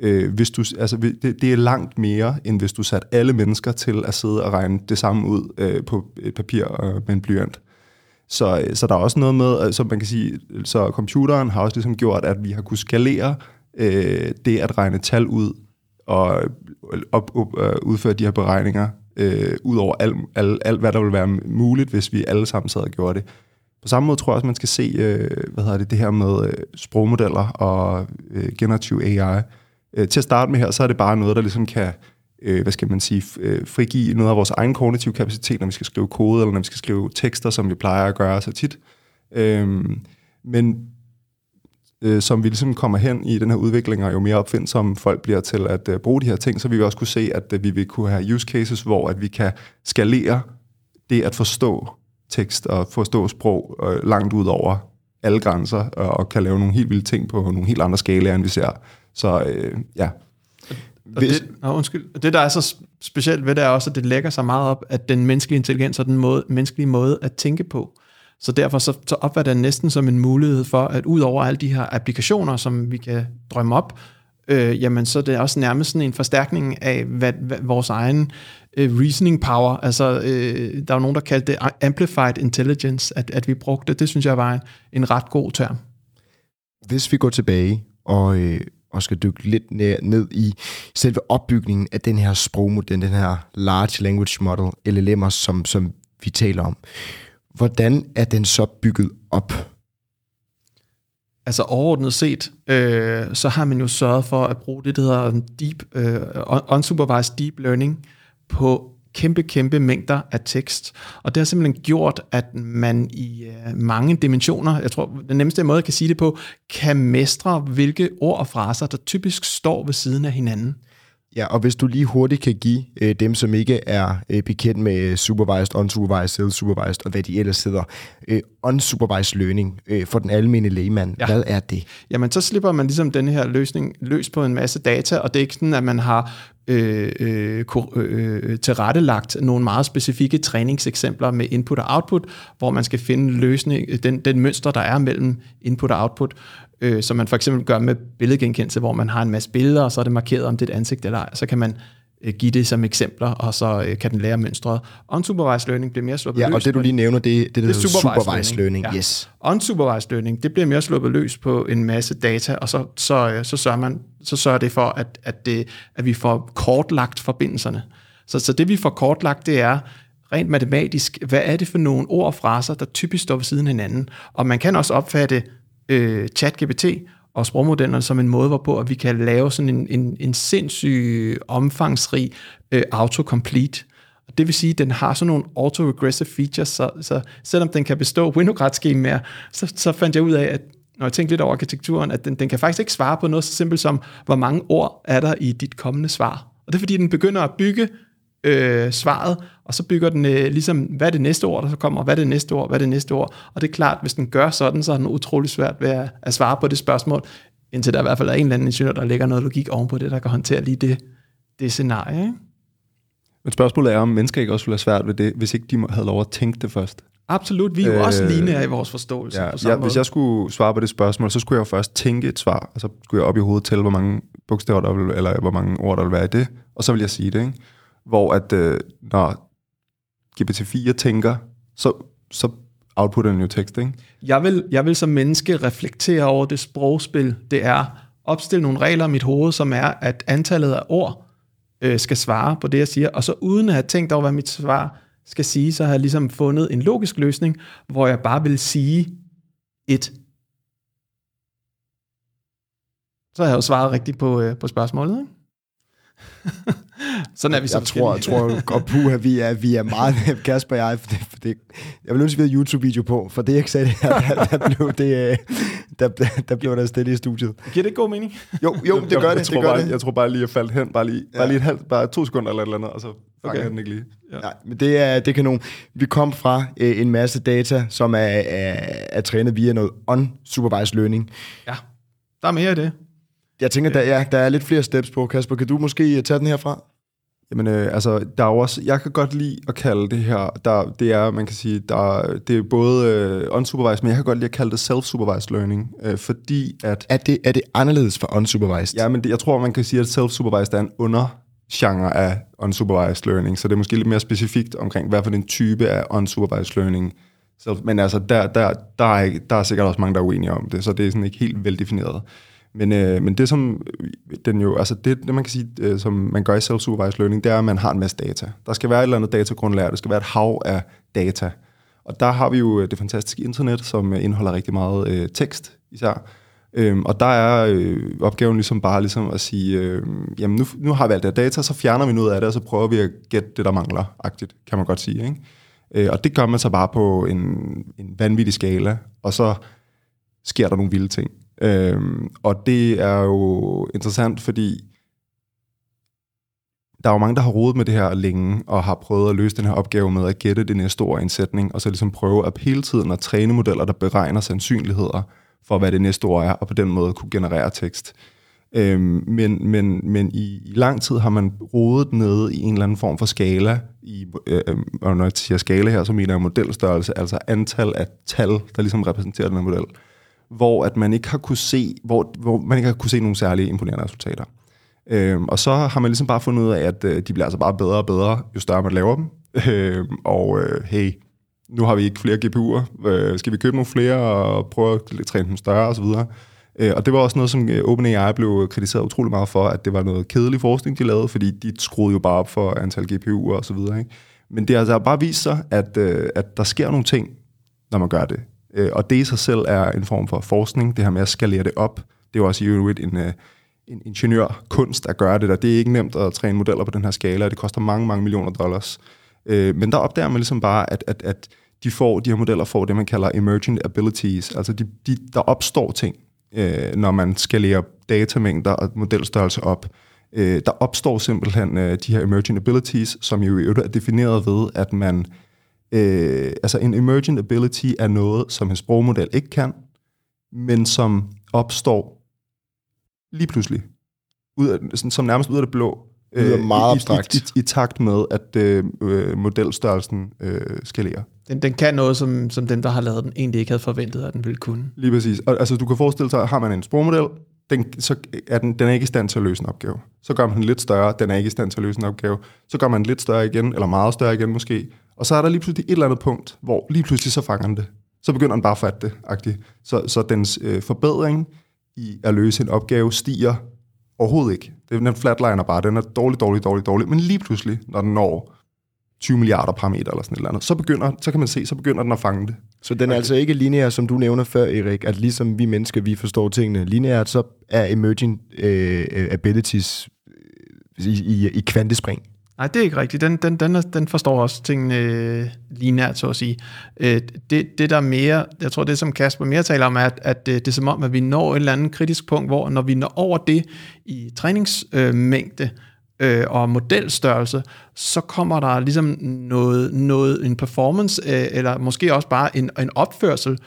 øh, hvis du, altså, det, det er langt mere, end hvis du satte alle mennesker til at sidde og regne det samme ud øh, på et papir øh, med en blyant. Så, øh, så der er også noget med, øh, så man kan sige, så computeren har også ligesom gjort, at vi har kunnet skalere øh, det at regne tal ud og op, op, øh, udføre de her beregninger øh, ud over alt, alt, alt, hvad der vil være muligt, hvis vi alle sammen sad og gjorde det. På samme måde tror jeg også, man skal se øh, hvad hedder det, det her med øh, sprogmodeller og øh, generativ AI. Øh, til at starte med her, så er det bare noget, der ligesom kan øh, hvad skal man sige, øh, frigive noget af vores egen kognitive kapacitet, når vi skal skrive kode, eller når vi skal skrive tekster, som vi plejer at gøre så tit. Øh, men øh, som vi ligesom kommer hen i den her udvikling, og jo mere opfindsomme folk bliver til at øh, bruge de her ting, så vil vi også kunne se, at øh, vi vil kunne have use cases, hvor at vi kan skalere det at forstå tekst og forstå sprog øh, langt ud over alle grænser, og, og kan lave nogle helt vilde ting på nogle helt andre skalaer, end vi ser. Så øh, ja. Og Hvis, det, oh, undskyld. Det, der er så specielt ved det, er også, at det lægger sig meget op, at den menneskelige intelligens og den måde, menneskelige måde at tænke på, så derfor så, så opfatter jeg næsten som en mulighed for, at ud over alle de her applikationer, som vi kan drømme op, øh, jamen så er det også nærmest sådan en forstærkning af hvad, hvad, vores egen øh, reasoning power. Altså, øh, der var nogen, der kaldte det amplified intelligence, at, at vi brugte det. Det synes jeg var en, en ret god term. Hvis vi går tilbage og, øh, og skal dykke lidt ned, ned i selve opbygningen af den her sprogmodel, den her large language model, LLM'er, som, som vi taler om. Hvordan er den så bygget op? Altså overordnet set, øh, så har man jo sørget for at bruge det, der hedder deep, øh, unsupervised deep learning på kæmpe, kæmpe mængder af tekst. Og det har simpelthen gjort, at man i øh, mange dimensioner, jeg tror, den nemmeste måde, jeg kan sige det på, kan mestre, hvilke ord og fraser, der typisk står ved siden af hinanden. Ja, og hvis du lige hurtigt kan give øh, dem, som ikke er øh, bekendt med supervised, unsupervised, self-supervised og hvad de ellers hedder, øh, unsupervised learning øh, for den almindelige lægemand, ja. hvad er det? Jamen, så slipper man ligesom den her løsning løs på en masse data, og det er ikke sådan, at man har Øh øh, øh, øh, tilrettelagt nogle meget specifikke træningseksempler med input og output, hvor man skal finde løsning, den, den mønster, der er mellem input og output øh, som man for eksempel gør med billedgenkendelse, hvor man har en masse billeder, og så er det markeret, om det er et ansigt eller ej. Så kan man give det som eksempler, og så øh, kan den lære mønstret. Unsupervised learning bliver mere sluppet løs. Ja, og det du lige nævner, det, det, det, det er supervised, supervised learning. learning. Ja. Yes. Unsupervised learning, det bliver mere sluppet løs på en masse data, og så, så, øh, så, sørger, man, så sørger det for, at, at, det, at vi får kortlagt forbindelserne. Så, så det vi får kortlagt, det er, rent matematisk, hvad er det for nogle ord og fraser, der typisk står ved siden af hinanden. Og man kan også opfatte øh, ChatGPT og sprogmodellerne som en måde, hvorpå at vi kan lave sådan en, en, en sindssyg, omfangsrig øh, autocomplete. Og det vil sige, at den har sådan nogle autoregressive features, så, så selvom den kan bestå Winograd-skemaer, så, så fandt jeg ud af, at når jeg tænkte lidt over arkitekturen, at den, den kan faktisk ikke svare på noget så simpelt som, hvor mange ord er der i dit kommende svar. Og det er fordi, den begynder at bygge øh, svaret, og så bygger den øh, ligesom, hvad er det næste ord, der så kommer, hvad er det næste ord, hvad er det næste ord. Og det er klart, hvis den gør sådan, så er den utrolig svært ved at, at svare på det spørgsmål, indtil der i hvert fald er en eller anden ingeniør, der lægger noget logik ovenpå det, der kan håndtere lige det, det scenarie. Ikke? Men spørgsmålet er, om mennesker ikke også ville have svært ved det, hvis ikke de havde lov at tænke det først. Absolut, vi er jo øh, også lineære i vores forståelse. Ja, på ja, hvis jeg skulle svare på det spørgsmål, så skulle jeg jo først tænke et svar, og så skulle jeg op i hovedet tælle, hvor mange bogstaver der vil, eller hvor mange ord der vil være i det, og så vil jeg sige det. Ikke? Hvor at øh, når GPT-4 tænker, så, så outputter den jo tekst, ikke? Jeg vil, jeg vil som menneske reflektere over det sprogspil, det er opstille nogle regler i mit hoved, som er, at antallet af ord øh, skal svare på det, jeg siger, og så uden at have tænkt over, hvad mit svar skal sige, så har jeg ligesom fundet en logisk løsning, hvor jeg bare vil sige et. Så har jeg jo svaret rigtigt på, øh, på spørgsmålet, ikke? Sådan er vi så jeg tror, jeg tror godt puha, vi er, vi er meget, Kasper og jeg, for det, for det, jeg vil ønske, vi havde YouTube-video på, for det jeg ikke sagde det her, der, der, blev det, øh, der, der blev der stille i studiet. Giver det ikke god mening? Jo, jo, det gør jeg, det, jeg tror det gør bare, det. Jeg tror bare lige, jeg faldt hen, bare lige, ja. bare lige et halvt, bare to sekunder eller et eller andet, og så fanger Okay. jeg den ikke lige. Ja. Nej, men det er, det er kanon. Vi kom fra øh, en masse data, som er, er, er trænet via noget unsupervised learning. Ja, der er mere i det. Jeg tænker, der er, der er lidt flere steps på. Kasper, kan du måske tage den herfra? Jamen, øh, altså, der er også, jeg kan godt lide at kalde det her, der, det er, man kan sige, der, det er både øh, unsupervised, men jeg kan godt lide at kalde det self-supervised learning, øh, fordi at, Er det, er det anderledes for unsupervised? ja, men det, jeg tror, man kan sige, at self-supervised er en undergenre af unsupervised learning, så det er måske lidt mere specifikt omkring, hvad for en type af unsupervised learning. Self, men altså, der, der, der, er, der er sikkert også mange, der er uenige om det, så det er sådan ikke helt veldefineret. Men, øh, men det som øh, den jo, altså det, det man kan sige, øh, som man gør i self-supervised learning, det er, at man har en masse data. Der skal være et eller andet datagrundlag, der skal være et hav af data. Og der har vi jo øh, det fantastiske internet, som øh, indeholder rigtig meget øh, tekst især. Øhm, og der er øh, opgaven ligesom bare ligesom at sige, øh, jamen nu, nu har vi alt det data, så fjerner vi noget af det, og så prøver vi at gætte det, der mangler, agtigt, kan man godt sige. Ikke? Øh, og det gør man så bare på en, en vanvittig skala, og så sker der nogle vilde ting. Øhm, og det er jo interessant, fordi der er jo mange, der har rodet med det her længe, og har prøvet at løse den her opgave med at gætte det næste ord i en sætning, og så ligesom prøve at hele tiden at træne modeller, der beregner sandsynligheder for, hvad det næste ord er, og på den måde kunne generere tekst. Øhm, men men, men i, i lang tid har man rodet nede i en eller anden form for skala, i, øh, og når jeg siger skala her, så mener jeg modelstørrelse, altså antal af tal, der ligesom repræsenterer den her model hvor at man ikke har kunne se, hvor, hvor man ikke har kunne se nogle særlige imponerende resultater. Øhm, og så har man ligesom bare fundet ud af, at øh, de bliver altså bare bedre og bedre, jo større man laver dem. Øhm, og øh, hey, nu har vi ikke flere GPU'er. Øh, skal vi købe nogle flere og prøve at træne dem større osv.? Øh, og det var også noget, som øh, OpenAI blev kritiseret utrolig meget for, at det var noget kedelig forskning, de lavede, fordi de skruede jo bare op for antal GPU'er og så videre. Ikke? Men det har altså bare vist sig, at, øh, at der sker nogle ting, når man gør det. Øh, og det i sig selv er en form for forskning, det her med at skalere det op. Det er jo også i øvrigt en, øh, en ingeniørkunst at gøre det der. Det er ikke nemt at træne modeller på den her skala, og det koster mange, mange millioner dollars. Øh, men der opdager man ligesom bare, at, at, at de, får, de her modeller får det, man kalder emergent abilities. Altså de, de, der opstår ting, øh, når man skalerer datamængder og modelstørrelse op. Øh, der opstår simpelthen øh, de her emergent abilities, som jo er defineret ved, at man Øh, altså en emergent ability er noget, som en sprogmodel ikke kan, men som opstår lige pludselig, ud af, sådan, som nærmest ud af det blå. lyder meget i, abstrakt. I, i, I takt med, at øh, øh, modelstørrelsen øh, skalerer. Den, den kan noget, som, som dem, der har lavet den, egentlig ikke havde forventet, at den ville kunne. Lige præcis. Og, altså, du kan forestille dig, har man en sprogmodel, den, så er den, den er ikke i stand til at løse en opgave. Så gør man den lidt større, den er ikke i stand til at løse en opgave. Så gør man den lidt større igen, eller meget større igen måske. Og så er der lige pludselig et eller andet punkt, hvor lige pludselig så fanger den det. Så begynder den bare at fatte det, agtigt. Så, så dens øh, forbedring i at løse en opgave stiger overhovedet ikke. Det, den flatliner bare, den er dårlig, dårlig, dårlig, dårlig. Men lige pludselig, når den når 20 milliarder parametre eller sådan et eller andet, så, begynder, så kan man se, så begynder den at fange det. Så den er altså ikke lineær, som du nævner før, Erik, at ligesom vi mennesker, vi forstår tingene lineært, så er emerging øh, øh, abilities i, i, i kvantespring. Nej, det er ikke rigtigt. Den, den, den, den forstår også tingene øh, lineært, så at sige. Øh, det, det der mere, jeg tror det som Kasper mere taler om, er, at, at det, det er som om, at vi når et eller andet kritisk punkt, hvor når vi når over det i træningsmængde øh, og modelstørrelse, så kommer der ligesom noget, noget en performance, øh, eller måske også bare en, en opførsel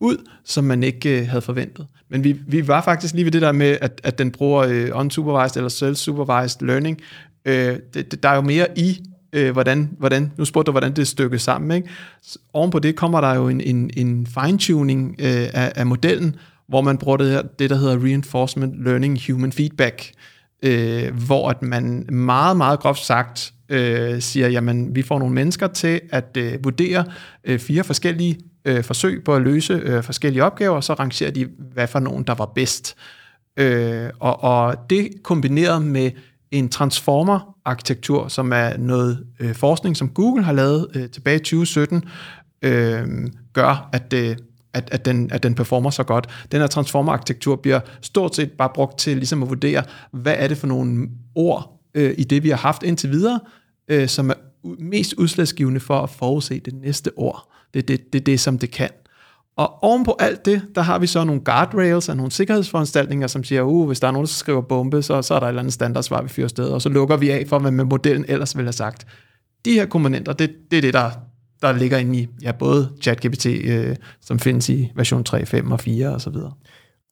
ud, som man ikke øh, havde forventet. Men vi, vi var faktisk lige ved det der med, at, at den bruger øh, unsupervised eller self-supervised learning. Øh, det, der er jo mere i, øh, hvordan, hvordan, nu spurgte du, hvordan det er stykket sammen. Ikke? Så oven på det kommer der jo en, en, en fine-tuning øh, af, af modellen, hvor man bruger det, her, det, der hedder Reinforcement Learning Human Feedback, øh, hvor at man meget, meget groft sagt øh, siger, jamen vi får nogle mennesker til at øh, vurdere øh, fire forskellige øh, forsøg på at løse øh, forskellige opgaver, og så rangerer de, hvad for nogen, der var bedst. Øh, og, og det kombineret med en transformer-arkitektur, som er noget øh, forskning, som Google har lavet øh, tilbage i 2017, øh, gør, at, øh, at, at, den, at den performer så godt. Den her transformer-arkitektur bliver stort set bare brugt til ligesom at vurdere, hvad er det for nogle ord, øh, i det, vi har haft indtil videre, øh, som er mest udslagsgivende for at forudse det næste år. Det er det, det, det, som det kan. Og ovenpå alt det, der har vi så nogle guardrails og nogle sikkerhedsforanstaltninger, som siger, uh, hvis der er nogen, der skriver bombe, så, så er der et eller andet standardsvar, vi fyrer sted, og så lukker vi af for, hvad med modellen ellers ville have sagt. De her komponenter, det, det er det, der, der ligger inde i ja, både ChatGPT, øh, som findes i version 3, 5 og 4 og så videre.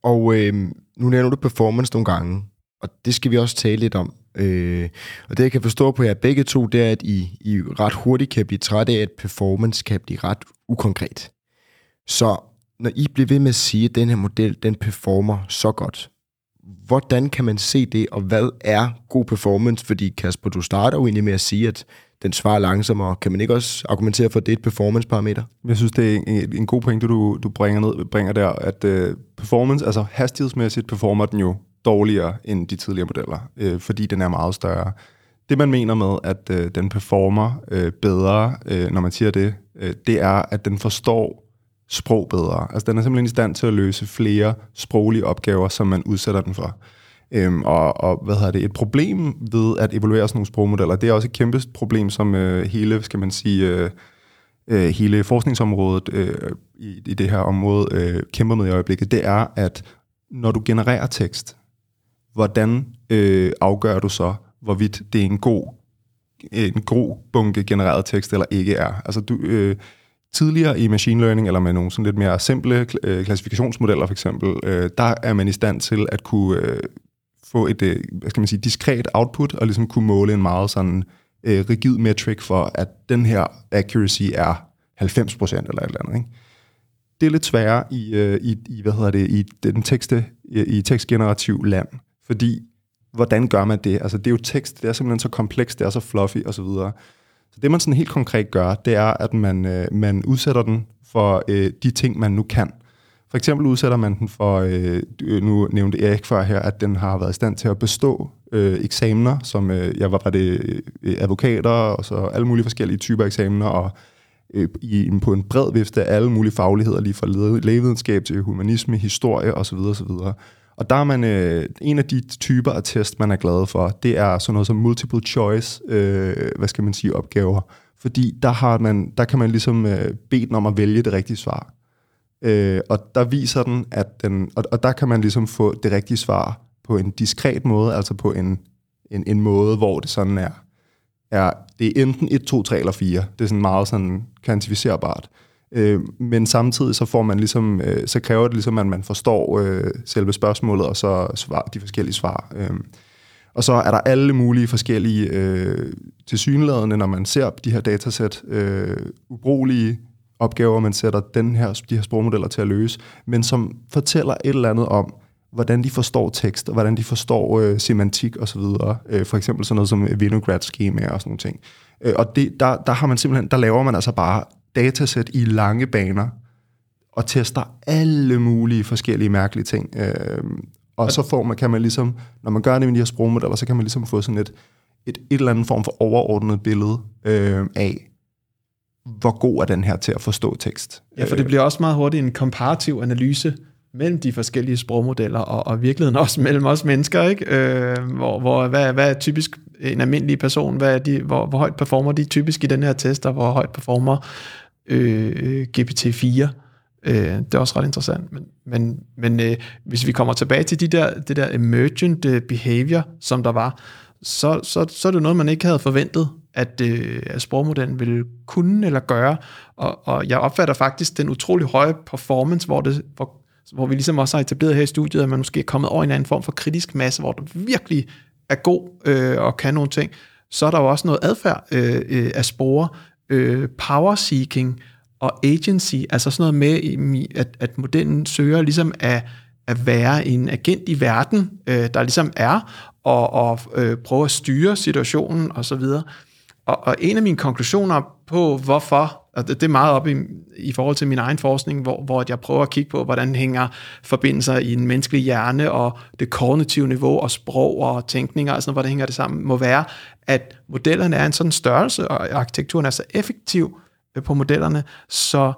Og øh, nu nævner du performance nogle gange, og det skal vi også tale lidt om. Øh, og det, jeg kan forstå på jer begge to, det er, at I, I ret hurtigt kan blive trætte af, at performance kan blive ret ukonkret. Så når I bliver ved med at sige, at den her model, den performer så godt, hvordan kan man se det, og hvad er god performance? Fordi Kasper, du starter jo egentlig med at sige, at den svarer langsommere. Kan man ikke også argumentere for, at det er et performance-parameter? Jeg synes, det er en, en god pointe, du, du bringer, ned, bringer der, at uh, performance, altså hastighedsmæssigt performer den jo dårligere end de tidligere modeller, øh, fordi den er meget større. Det man mener med, at øh, den performer øh, bedre, øh, når man siger det, øh, det er, at den forstår sprog bedre. Altså den er simpelthen i stand til at løse flere sproglige opgaver, som man udsætter den for. Øhm, og, og hvad hedder det, et problem ved at evaluere sådan nogle sprogmodeller, det er også et kæmpe problem, som øh, hele, skal man sige, øh, øh, hele forskningsområdet øh, i, i det her område øh, kæmper med i øjeblikket, det er, at når du genererer tekst, hvordan øh, afgør du så, hvorvidt det er en god, en god bunke genereret tekst eller ikke er? Altså du, øh, tidligere i machine learning, eller med nogle sådan lidt mere simple øh, klassifikationsmodeller for eksempel, øh, der er man i stand til at kunne øh, få et, øh, hvad skal man sige, diskret output, og ligesom kunne måle en meget sådan øh, rigid metric for, at den her accuracy er 90% eller et eller andet. Ikke? Det er lidt sværere i, øh, i, i, hvad hedder det, i den tekste, i, i tekstgenerativ land, fordi hvordan gør man det? Altså det er jo tekst, det er simpelthen så komplekst, det er så fluffy osv. Så, videre så det man sådan helt konkret gør, det er, at man, øh, man udsætter den for øh, de ting, man nu kan. For eksempel udsætter man den for, øh, øh nu nævnte Erik før her, at den har været i stand til at bestå øh, eksamener, som øh, jeg var, var det øh, advokater, og så alle mulige forskellige typer eksamener, og øh, i, på en bred vifte af alle mulige fagligheder, lige fra lægevidenskab til humanisme, historie osv. osv. Og der er man, øh, en af de typer af test, man er glad for, det er sådan noget som multiple choice, øh, hvad skal man sige, opgaver. Fordi der, har man, der kan man ligesom øh, bede den om at vælge det rigtige svar. Øh, og der viser den, at den, og, og der kan man ligesom få det rigtige svar på en diskret måde, altså på en, en, en måde, hvor det sådan er, er, det er enten 1, 2, 3 eller 4. Det er sådan meget sådan kvantificerbart. Øh, Øh, men samtidig så får man ligesom, øh, så kræver det ligesom, at man forstår øh, selve spørgsmålet, og så svar, de forskellige svar. Øh. Og så er der alle mulige forskellige øh, tilsyneladende, når man ser de her datasæt, øh, ubrugelige opgaver, man sætter den her, de her sprogmodeller til at løse, men som fortæller et eller andet om, hvordan de forstår tekst, og hvordan de forstår øh, semantik osv. Øh, for eksempel sådan noget som Vinograd-skema og sådan nogle ting. Øh, og det, der, der har man simpelthen, der laver man altså bare datasæt i lange baner, og tester alle mulige forskellige mærkelige ting. Øh, og så får man, kan man ligesom, når man gør det med de her sprogmodeller, så kan man ligesom få sådan et, et, et eller andet form for overordnet billede øh, af, hvor god er den her til at forstå tekst. Ja, for det bliver også meget hurtigt en komparativ analyse mellem de forskellige sprogmodeller, og, og virkeligheden også mellem os mennesker, ikke? Øh, hvor, hvor, hvad, hvad er typisk en almindelig person, hvad er de, hvor, hvor højt performer de typisk i den her test, og hvor højt performer øh, GPT-4. Øh, det er også ret interessant. Men, men, men øh, hvis vi kommer tilbage til de der, det der emergent øh, behavior, som der var, så, så, så er det noget, man ikke havde forventet, at, øh, at sprogmodellen ville kunne eller gøre. Og, og jeg opfatter faktisk den utrolig høje performance, hvor, det, hvor, hvor vi ligesom også har etableret her i studiet, at man måske er kommet over en anden form for kritisk masse, hvor det virkelig er god øh, og kan nogle ting. Så er der jo også noget adfærd øh, øh, af spore, øh, power seeking og agency, altså sådan noget med, at, at modellen søger ligesom at, at være en agent i verden, øh, der ligesom er, og, og øh, prøve at styre situationen osv. Og, og en af mine konklusioner på, hvorfor, og det, det er meget op i, i forhold til min egen forskning, hvor, hvor jeg prøver at kigge på, hvordan hænger forbindelser i en menneskelig hjerne og det kognitive niveau og sprog og tænkninger og sådan hvordan hænger det sammen, må være, at modellerne er en sådan størrelse, og arkitekturen er så effektiv øh, på modellerne, så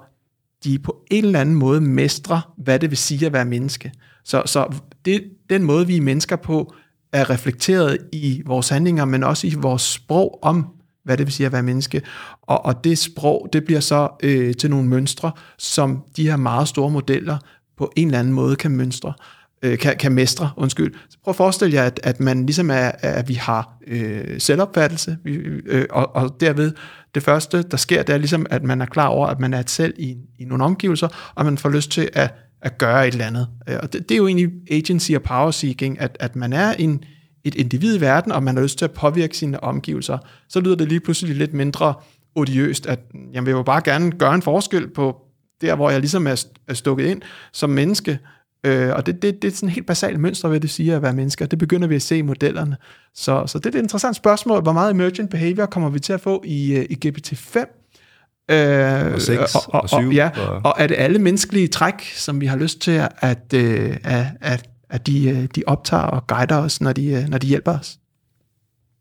de på en eller anden måde mestrer, hvad det vil sige at være menneske. Så, så det, den måde, vi er mennesker på, er reflekteret i vores handlinger, men også i vores sprog om, hvad det vil sige at være menneske. Og, og det sprog, det bliver så øh, til nogle mønstre, som de her meget store modeller på en eller anden måde kan mønstre øh, kan, kan mestre, undskyld. Så prøv at forestille jer, at, at man ligesom er, at vi har øh, selvopfattelse, vi, øh, og, og derved det første, der sker, det er ligesom, at man er klar over, at man er et selv i, i nogle omgivelser, og man får lyst til at, at gøre et eller andet. Øh, og det, det er jo egentlig agency og power seeking, at, at man er en, et individ i verden, og man har lyst til at påvirke sine omgivelser. Så lyder det lige pludselig lidt mindre odiøst, at jeg vil bare gerne gøre en forskel på der, hvor jeg ligesom er, er stukket ind som menneske, Øh, og det, det, det er sådan et helt basalt mønster, hvad det siger at være mennesker. Det begynder vi at se i modellerne. Så, så det er et interessant spørgsmål. Hvor meget emergent behavior kommer vi til at få i, øh, i GPT-5? Øh, og 6 og, og, og 7. Og, ja, og, og er det alle menneskelige træk, som vi har lyst til, at, øh, at, at, at de, øh, de optager og guider os, når de, øh, når de hjælper os?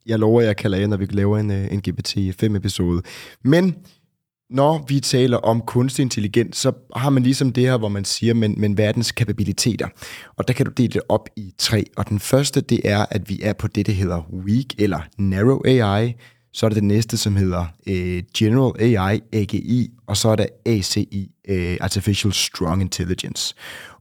Jeg lover, at jeg kalder jer, når vi laver en, øh, en GPT-5-episode. Men når vi taler om kunstig intelligens, så har man ligesom det her, hvor man siger, men, men verdens kapabiliteter. Og der kan du dele det op i tre. Og den første, det er, at vi er på det, der hedder weak eller narrow AI. Så er det det næste, som hedder øh, General AI, AGI, og så er der ACI, øh, Artificial Strong Intelligence.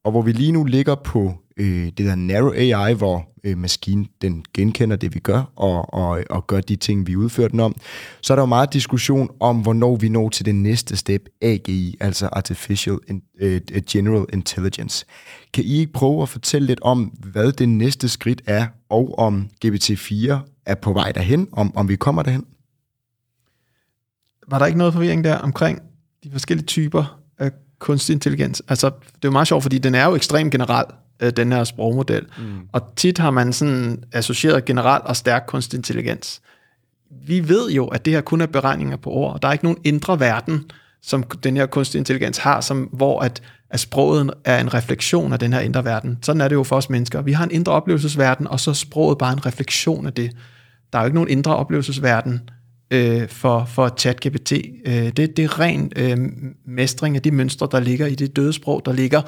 Og hvor vi lige nu ligger på øh, det der narrow AI, hvor øh, maskinen den genkender det, vi gør, og, og, og gør de ting, vi udfører den om, så er der jo meget diskussion om, hvornår vi når til det næste step, AGI, altså Artificial in, øh, General Intelligence. Kan I ikke prøve at fortælle lidt om, hvad det næste skridt er, og om GPT-4 er på vej derhen, om, om vi kommer derhen? Var der ikke noget forvirring der omkring de forskellige typer af kunstig intelligens? Altså, det er jo meget sjovt, fordi den er jo ekstremt generel øh, den her sprogmodel. Mm. Og tit har man sådan associeret generelt og stærk kunstig intelligens. Vi ved jo, at det her kun er beregninger på ord. Der er ikke nogen indre verden, som den her kunstig intelligens har, som, hvor at, at sproget er en refleksion af den her indre verden. Sådan er det jo for os mennesker. Vi har en indre oplevelsesverden, og så er sproget bare en refleksion af det. Der er jo ikke nogen indre oplevelsesverden øh, for, for ChatGPT. Øh, det, det er ren øh, mestring af de mønstre, der ligger i det døde sprog, der ligger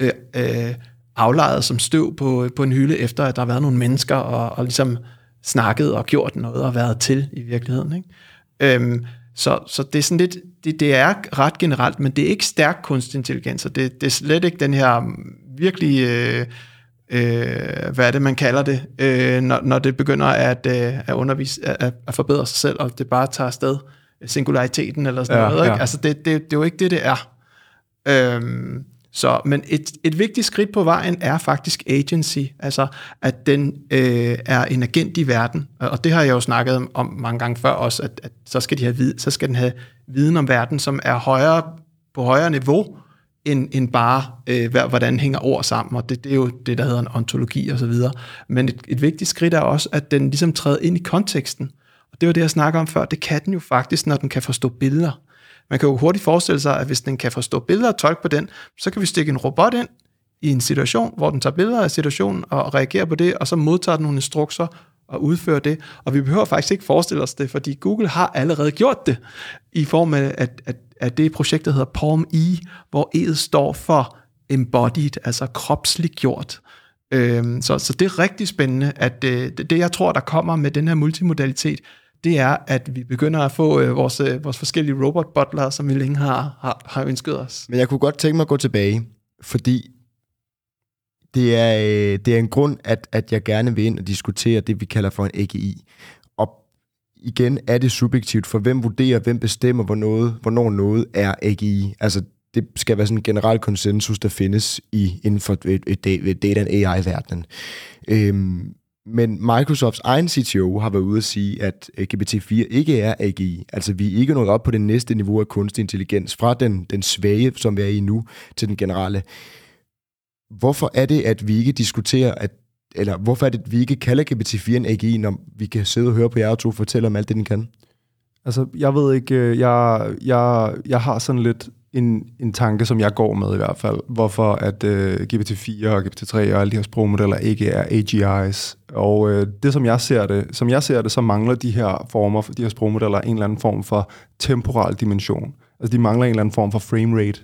øh, øh, aflejet som støv på, på en hylde, efter at der har været nogle mennesker og, og ligesom snakket og gjort noget og været til i virkeligheden. Ikke? Øhm, så, så det er sådan lidt, det, det er ret generelt, men det er ikke stærk kunstig intelligens, og det, det er slet ikke den her virkelig, øh, øh, hvad er det, man kalder det, øh, når, når det begynder at, øh, at undervise, at, at forbedre sig selv, og det bare tager afsted singulariteten eller sådan ja, noget. Ikke? Ja. Altså det, det, det er jo ikke det, det er. Øhm, så, men et, et vigtigt skridt på vejen er faktisk agency, altså at den øh, er en agent i verden, og det har jeg jo snakket om mange gange før også, at, at så, skal de have, så skal den have viden om verden, som er højere på højere niveau, end, end bare, øh, hvordan hænger ord sammen, og det, det er jo det, der hedder en ontologi osv. Men et, et vigtigt skridt er også, at den ligesom træder ind i konteksten, og det var det, jeg snakker om før, det kan den jo faktisk, når den kan forstå billeder. Man kan jo hurtigt forestille sig, at hvis den kan forstå billeder og tolke på den, så kan vi stikke en robot ind i en situation, hvor den tager billeder af situationen og reagerer på det, og så modtager den nogle instrukser og udfører det. Og vi behøver faktisk ikke forestille os det, fordi Google har allerede gjort det i form af, at, at, at det projekt, der hedder Palm E, hvor E'et står for embodied, altså kropsligt gjort. Øhm, så, så det er rigtig spændende, at øh, det, det, jeg tror, der kommer med den her multimodalitet, det er, at vi begynder at få øh, vores, øh, vores forskellige robotbutler, som vi længe har, har, har ønsket os. Men jeg kunne godt tænke mig at gå tilbage, fordi det er, øh, det er en grund, at, at jeg gerne vil ind og diskutere det, vi kalder for en AGI. Og igen er det subjektivt, for hvem vurderer, hvem bestemmer, hvor noget, hvornår noget er AGI. Altså, det skal være sådan en generel konsensus, der findes i, inden for et, et, et data AI-verdenen. Øhm, men Microsofts egen CTO har været ude at sige, at GPT-4 ikke er AGI. Altså vi er ikke nået op på det næste niveau af kunstig intelligens, fra den, den svage, som vi er i nu, til den generelle. Hvorfor er det, at vi ikke diskuterer, at, eller hvorfor er det, at vi ikke kalder GPT-4 en AGI, når vi kan sidde og høre på jer to fortælle om alt det, den kan? Altså, jeg ved ikke, øh, jeg, jeg, jeg har sådan lidt en, en tanke, som jeg går med i hvert fald, hvorfor at uh, GPT-4 og GPT-3 og alle de her sprogmodeller ikke er AGIs. Og uh, det, som jeg ser det, som jeg ser det, så mangler de her former, de her sprogmodeller en eller anden form for temporal dimension. Altså, de mangler en eller anden form for frame rate.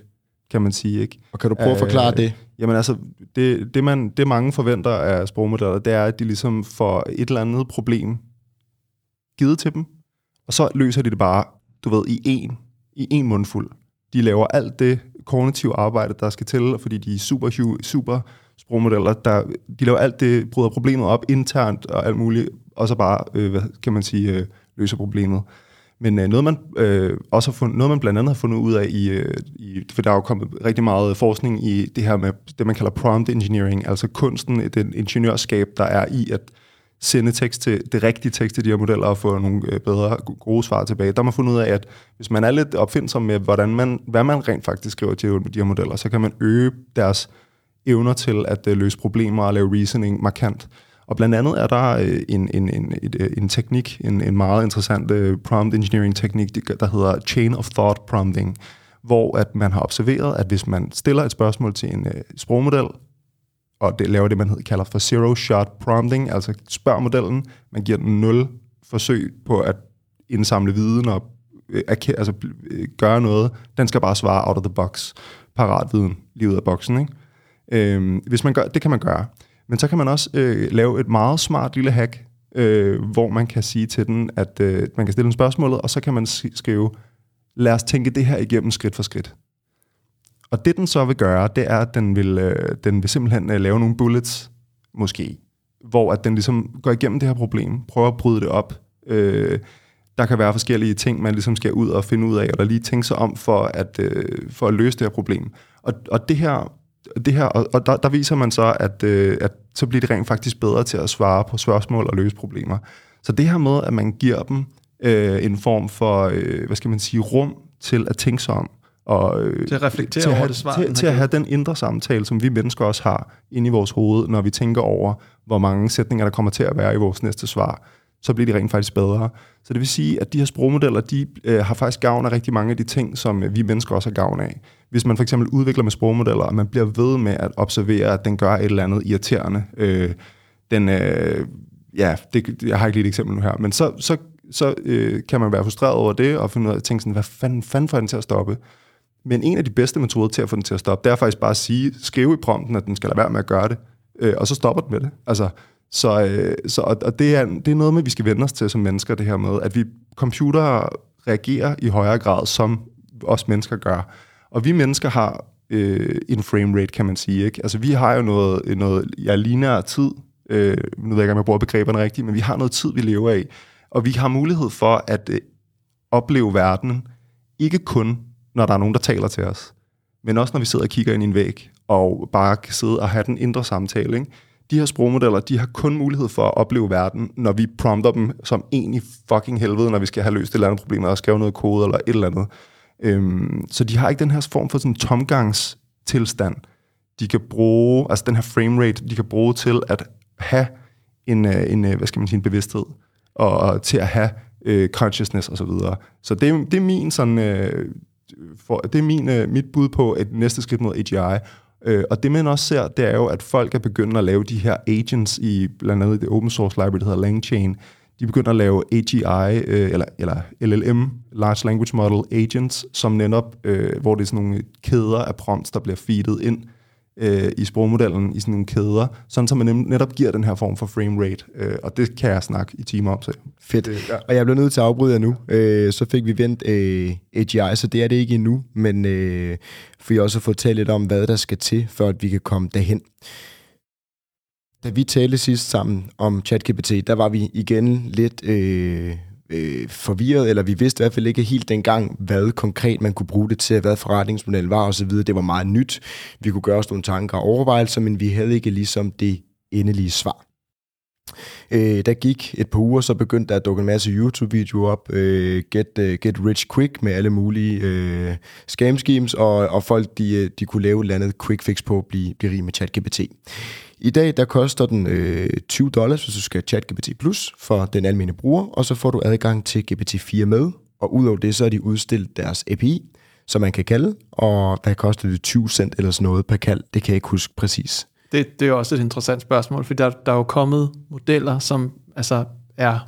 kan man sige. Ikke? Og kan du prøve at forklare Øh, det? Jamen altså, det, det, man, det mange forventer af sprogmodeller, det er, at de ligesom får et eller andet problem givet til dem, og så løser de det bare, du ved, i en, i en mundfuld. De laver alt det kognitive arbejde, der skal til, fordi de er super, super sprogmodeller, der, de laver alt det, bryder problemet op internt og alt muligt, og så bare, øh, hvad kan man sige, øh, løser problemet. Men øh, noget, man, øh, også har fundet, noget, man blandt andet har fundet ud af, i, øh, i, for der er jo kommet rigtig meget forskning i det her med det, man kalder prompt engineering, altså kunsten, den ingeniørskab, der er i at sende tekst til det rigtige tekst til de her modeller og få nogle øh, bedre, gode svar tilbage. Der har man fundet ud af, at hvis man er lidt opfindsom med, hvordan man, hvad man rent faktisk skriver til de her modeller, så kan man øge deres evner til at øh, løse problemer og lave reasoning markant. Og blandt andet er der øh, en, en, en, en teknik, en, en meget interessant prompt engineering teknik, der hedder chain of thought prompting, hvor at man har observeret, at hvis man stiller et spørgsmål til en øh, sprogmodel, og det laver det, man kalder for zero-shot prompting, altså spørger modellen, man giver den nul forsøg på at indsamle viden og øh, altså, øh, gøre noget. Den skal bare svare out of the box, parat viden, lige ud af boksen. Ikke? Øh, hvis man gør, det kan man gøre. Men så kan man også øh, lave et meget smart lille hack, øh, hvor man kan sige til den, at øh, man kan stille en spørgsmål, og så kan man skrive, lad os tænke det her igennem skridt for skridt. Og det den så vil gøre, det er, at den vil, øh, den vil simpelthen øh, lave nogle bullets, måske, hvor at den ligesom går igennem det her problem, prøver at bryde det op. Øh, der kan være forskellige ting, man ligesom skal ud og finde ud af, eller lige tænke sig om for at, øh, for at løse det her problem. Og, og det her, det her og, og der, der viser man så, at, øh, at så bliver det rent faktisk bedre til at svare på spørgsmål og løse problemer. Så det her med, at man giver dem øh, en form for, øh, hvad skal man sige, rum til at tænke sig om, og, øh, Til at reflektere til at over have, det svar, til, til at have den indre samtale, som vi mennesker også har inde i vores hoved, når vi tænker over, hvor mange sætninger, der kommer til at være i vores næste svar, så bliver de rent faktisk bedre. Så det vil sige, at de her sprogmodeller, de øh, har faktisk gavn af rigtig mange af de ting, som øh, vi mennesker også har gavn af. Hvis man for eksempel udvikler med sprogmodeller, og man bliver ved med at observere, at den gør et eller andet irriterende, øh, den, øh, ja, det, jeg har ikke lige et eksempel nu her, men så, så, så øh, kan man være frustreret over det, og finde ud af at tænke sådan, hvad fanden, fanden får den til at stoppe? Men en af de bedste metoder til at få den til at stoppe, det er faktisk bare at sige, skrive i prompten, at den skal lade være med at gøre det, øh, og så stopper den med det. Altså, så, øh, så, og, og det, er, det er noget med, vi skal vende os til som mennesker, det her med, at vi computere reagerer i højere grad, som os mennesker gør. Og vi mennesker har øh, en frame rate, kan man sige. Ikke? Altså, vi har jo noget, noget ja, lineær tid, øh, nu ved jeg ikke, om jeg bruger begreberne rigtigt, men vi har noget tid, vi lever af, og vi har mulighed for at øh, opleve verden, ikke kun når der er nogen, der taler til os, men også når vi sidder og kigger ind i en væg, og bare kan sidde og have den indre samtale. Ikke? De her sprogmodeller, de har kun mulighed for at opleve verden, når vi prompter dem som en i fucking helvede, når vi skal have løst et eller andet problem, eller skrive noget kode, eller et eller andet. Øhm, så de har ikke den her form for sådan tomgangstilstand, de kan bruge, altså den her frame rate, de kan bruge til at have en, øh, en øh, hvad skal man sige, en bevidsthed, og, og til at have øh, consciousness og så videre. Så det, det er min sådan, øh, for, det er min, øh, mit bud på et næste skridt mod AGI. Øh, og det man også ser, det er jo, at folk er begyndt at lave de her agents i blandt andet det open source library, der hedder LangChain. De begynder at lave AGI, øh, eller, eller LLM, Large Language Model Agents, som netop, øh, hvor det er sådan nogle kæder af prompts, der bliver feedet ind øh, i sprogmodellen i sådan nogle kæder, sådan så man netop giver den her form for frame rate. Øh, og det kan jeg snakke i timer om til. Fedt. Og jeg bliver nødt til at afbryde jer nu. Øh, så fik vi vendt øh, AGI, så det er det ikke endnu, men øh, for jeg også har fået talt lidt om, hvad der skal til, for at vi kan komme derhen. Da vi talte sidst sammen om ChatGPT, der var vi igen lidt øh, øh, forvirret, eller vi vidste i hvert fald ikke helt dengang, hvad konkret man kunne bruge det til, hvad forretningsmodellen var osv. Det var meget nyt. Vi kunne gøre os nogle tanker og overvejelser, men vi havde ikke ligesom det endelige svar. Øh, der gik et par uger, så begyndte der at dukke en masse YouTube-videoer op. Øh, get, uh, get rich quick med alle mulige øh, scam schemes, og, og folk de, øh, de kunne lave et eller andet quick fix på at blive, blive rig med ChatGPT. I dag der koster den øh, 20 dollars, hvis du skal have ChatGPT Plus for den almindelige bruger, og så får du adgang til GPT-4 med, og udover det, så har de udstillet deres API, som man kan kalde, og der koster det? 20 cent eller sådan noget per kald? Det kan jeg ikke huske præcis. Det, det er også et interessant spørgsmål, for der, der er jo kommet modeller, som altså er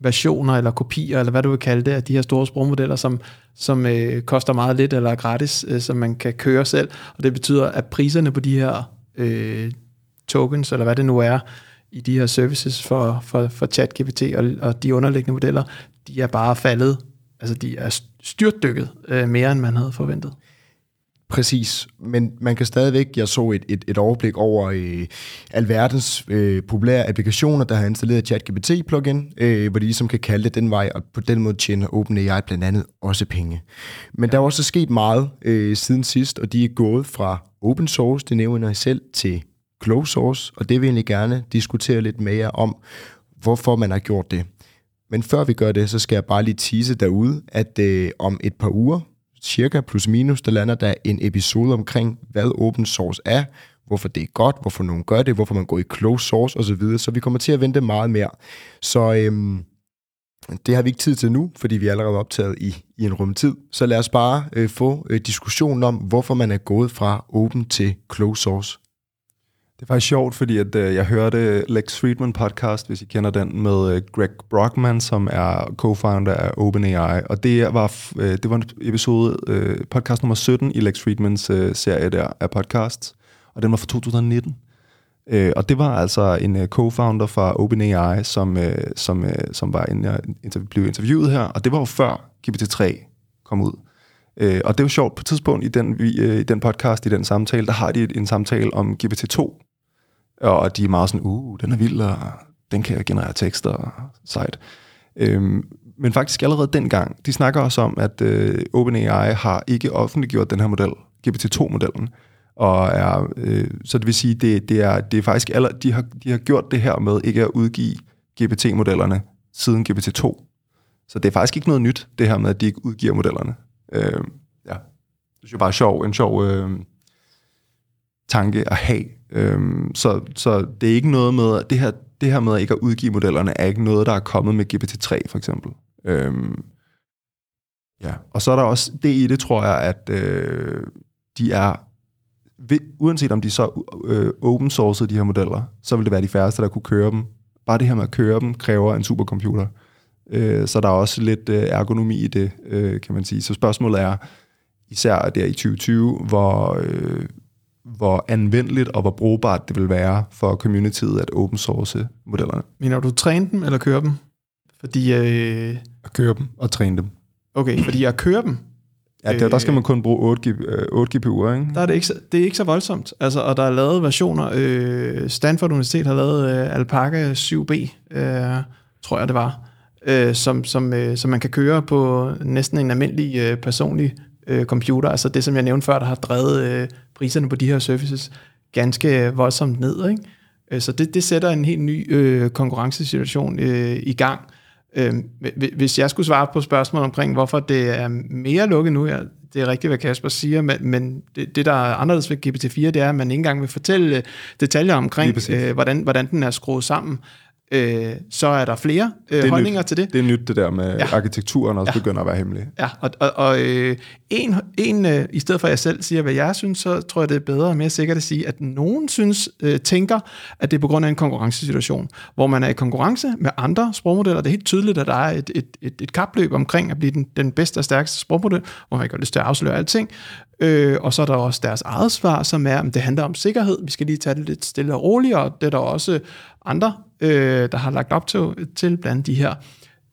versioner eller kopier, eller hvad du vil kalde det, af de her store sprogmodeller, som, som øh, koster meget lidt eller er gratis, øh, som man kan køre selv. Og det betyder, at priserne på de her øh, tokens, eller hvad det nu er, i de her services for, for, for ChatGPT og, og de underliggende modeller, de er bare faldet, altså de er styrtdykket øh, mere, end man havde forventet. Præcis, men man kan stadigvæk, jeg så et, et, et overblik over øh, alverdens øh, populære applikationer, der har installeret ChatGPT-plugin, øh, hvor de ligesom kan kalde det den vej, og på den måde tjener OpenAI blandt andet også penge. Men ja. der er også sket meget øh, siden sidst, og de er gået fra open source, det nævner jeg selv, til closed source, og det vil jeg egentlig gerne diskutere lidt mere om, hvorfor man har gjort det. Men før vi gør det, så skal jeg bare lige tease derude, at øh, om et par uger, cirka plus minus, der lander der en episode omkring, hvad open source er, hvorfor det er godt, hvorfor nogen gør det, hvorfor man går i closed source osv., så vi kommer til at vente meget mere. Så øhm, det har vi ikke tid til nu, fordi vi er allerede optaget i, i en rumtid. Så lad os bare øh, få øh, diskussionen om, hvorfor man er gået fra open til closed source. Det er faktisk sjovt, fordi at, øh, jeg hørte Lex Friedman podcast, hvis I kender den, med øh, Greg Brockman, som er co-founder af OpenAI. Og det var, øh, det var en episode, øh, podcast nummer 17 i Lex Friedmans øh, serie der af podcasts. Og den var fra 2019. Øh, og det var altså en øh, co-founder fra OpenAI, som, øh, som, øh, som var en, øh, interv- blev interviewet her. Og det var jo før GPT-3 kom ud. Øh, og det var sjovt, på et tidspunkt i den, vi, øh, i den podcast, i den samtale, der har de en samtale om GPT-2, og de er meget sådan, uh, den er vild, og den kan generere tekster, sejt. Øhm, men faktisk allerede dengang, de snakker også om, at øh, OpenAI har ikke offentliggjort den her model, GPT-2-modellen, og er, øh, så det vil sige, det, det, er, det er faktisk aller, de, har, de har gjort det her med ikke at udgive GPT-modellerne siden GPT-2. Så det er faktisk ikke noget nyt, det her med, at de ikke udgiver modellerne. Øh, ja. Det er jo bare sjov, en sjov øh, tanke at have. Øhm, så, så det er ikke noget med, det her, det her med at ikke at udgive modellerne, er ikke noget, der er kommet med GPT-3 for eksempel. Øhm, ja. Og så er der også det i det, tror jeg, at øh, de er, uanset om de så øh, open sourcede de her modeller, så vil det være de færreste, der kunne køre dem. Bare det her med at køre dem, kræver en supercomputer. Øh, så der er også lidt øh, ergonomi i det, øh, kan man sige. Så spørgsmålet er, især der i 2020, hvor, øh, hvor anvendeligt og hvor brugbart det vil være for communityet at open source modellerne. Men du træne dem eller køre dem? Fordi... Øh... At køre dem og træne dem. Okay, fordi at køre dem... Ja, der, der skal man kun bruge 8, 8 GPU'er, ikke? Der er det, ikke så, det er ikke så voldsomt. Altså, og der er lavet versioner... Øh, Stanford Universitet har lavet øh, Alpaca 7B, øh, tror jeg det var, øh, som, som, øh, som man kan køre på næsten en almindelig øh, personlig øh, computer. Altså det, som jeg nævnte før, der har drevet øh, priserne på de her services ganske voldsomt ned. Ikke? Øh, så det, det sætter en helt ny øh, konkurrencesituation øh, i gang. Øh, hvis jeg skulle svare på spørgsmålet omkring, hvorfor det er mere lukket nu, ja, det er rigtigt, hvad Kasper siger, men, men det, det, der er anderledes ved GPT-4, det er, at man ikke engang vil fortælle detaljer omkring, øh, hvordan, hvordan den er skruet sammen øh, så er der flere øh, holdninger nyt. til det. Det er nyt det der med ja. arkitekturen også ja. begynder at være hemmelig. Ja, og, og, og øh, en, en øh, i stedet for at jeg selv siger, hvad jeg synes, så tror jeg, det er bedre og mere sikkert at sige, at nogen synes, øh, tænker, at det er på grund af en konkurrencesituation, hvor man er i konkurrence med andre sprogmodeller. Det er helt tydeligt, at der er et, et, et, et kapløb omkring at blive den, den bedste og stærkeste sprogmodel, hvor man ikke har lyst til at afsløre alting. Øh, og så er der også deres eget svar, som er, at det handler om sikkerhed. Vi skal lige tage det lidt stille og roligt, og det er der også andre, øh, der har lagt op til, til blandt de her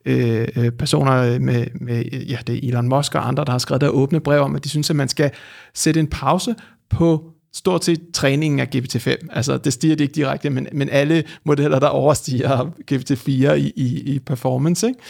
øh, øh, personer med, med, ja, det er Elon Musk og andre, der har skrevet der åbne brev om, at de synes, at man skal sætte en pause på stort set træningen af GPT-5. Altså, det stiger det ikke direkte, men, men alle modeller, der overstiger GPT-4 i, i, i performance. Ikke?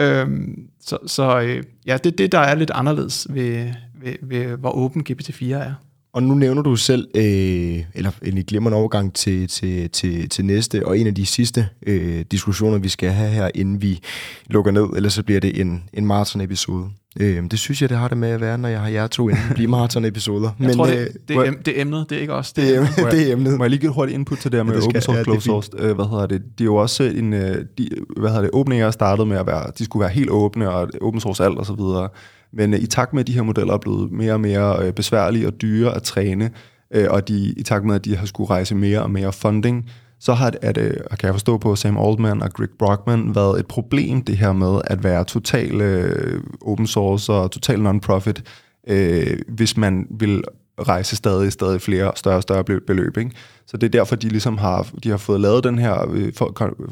Øhm, så så øh, ja, det er det, der er lidt anderledes ved, ved, ved hvor åben GPT-4 er. Og nu nævner du selv, øh, eller en glimrende overgang til, til, til, til næste, og en af de sidste øh, diskussioner, vi skal have her, inden vi lukker ned, eller så bliver det en, en maraton-episode. Øh, det synes jeg, det har det med at være, når jeg har jer to inden blive maraton-episoder. jeg Men, tror, det, øh, det, er, det er emnet, det er ikke os. Det, det, er, det er emnet. Må jeg lige give et hurtigt input til det her med ja, det open source, ja, closed source? Øh, hvad hedder det? De er jo også en, øh, de, hvad hedder det, OpenAI startede med at være, de skulle være helt åbne, og open source alt og så videre. Men øh, i takt med, at de her modeller er blevet mere og mere øh, besværlige og dyre at træne, øh, og de, i takt med, at de har skulle rejse mere og mere funding, så har det, at, øh, det, kan jeg forstå på Sam Altman og Greg Brockman, været et problem det her med at være total øh, open source og total non-profit, øh, hvis man vil rejse stadig, stadig flere større og større beløb. Ikke? Så det er derfor, de ligesom har, de har fået lavet den her øh,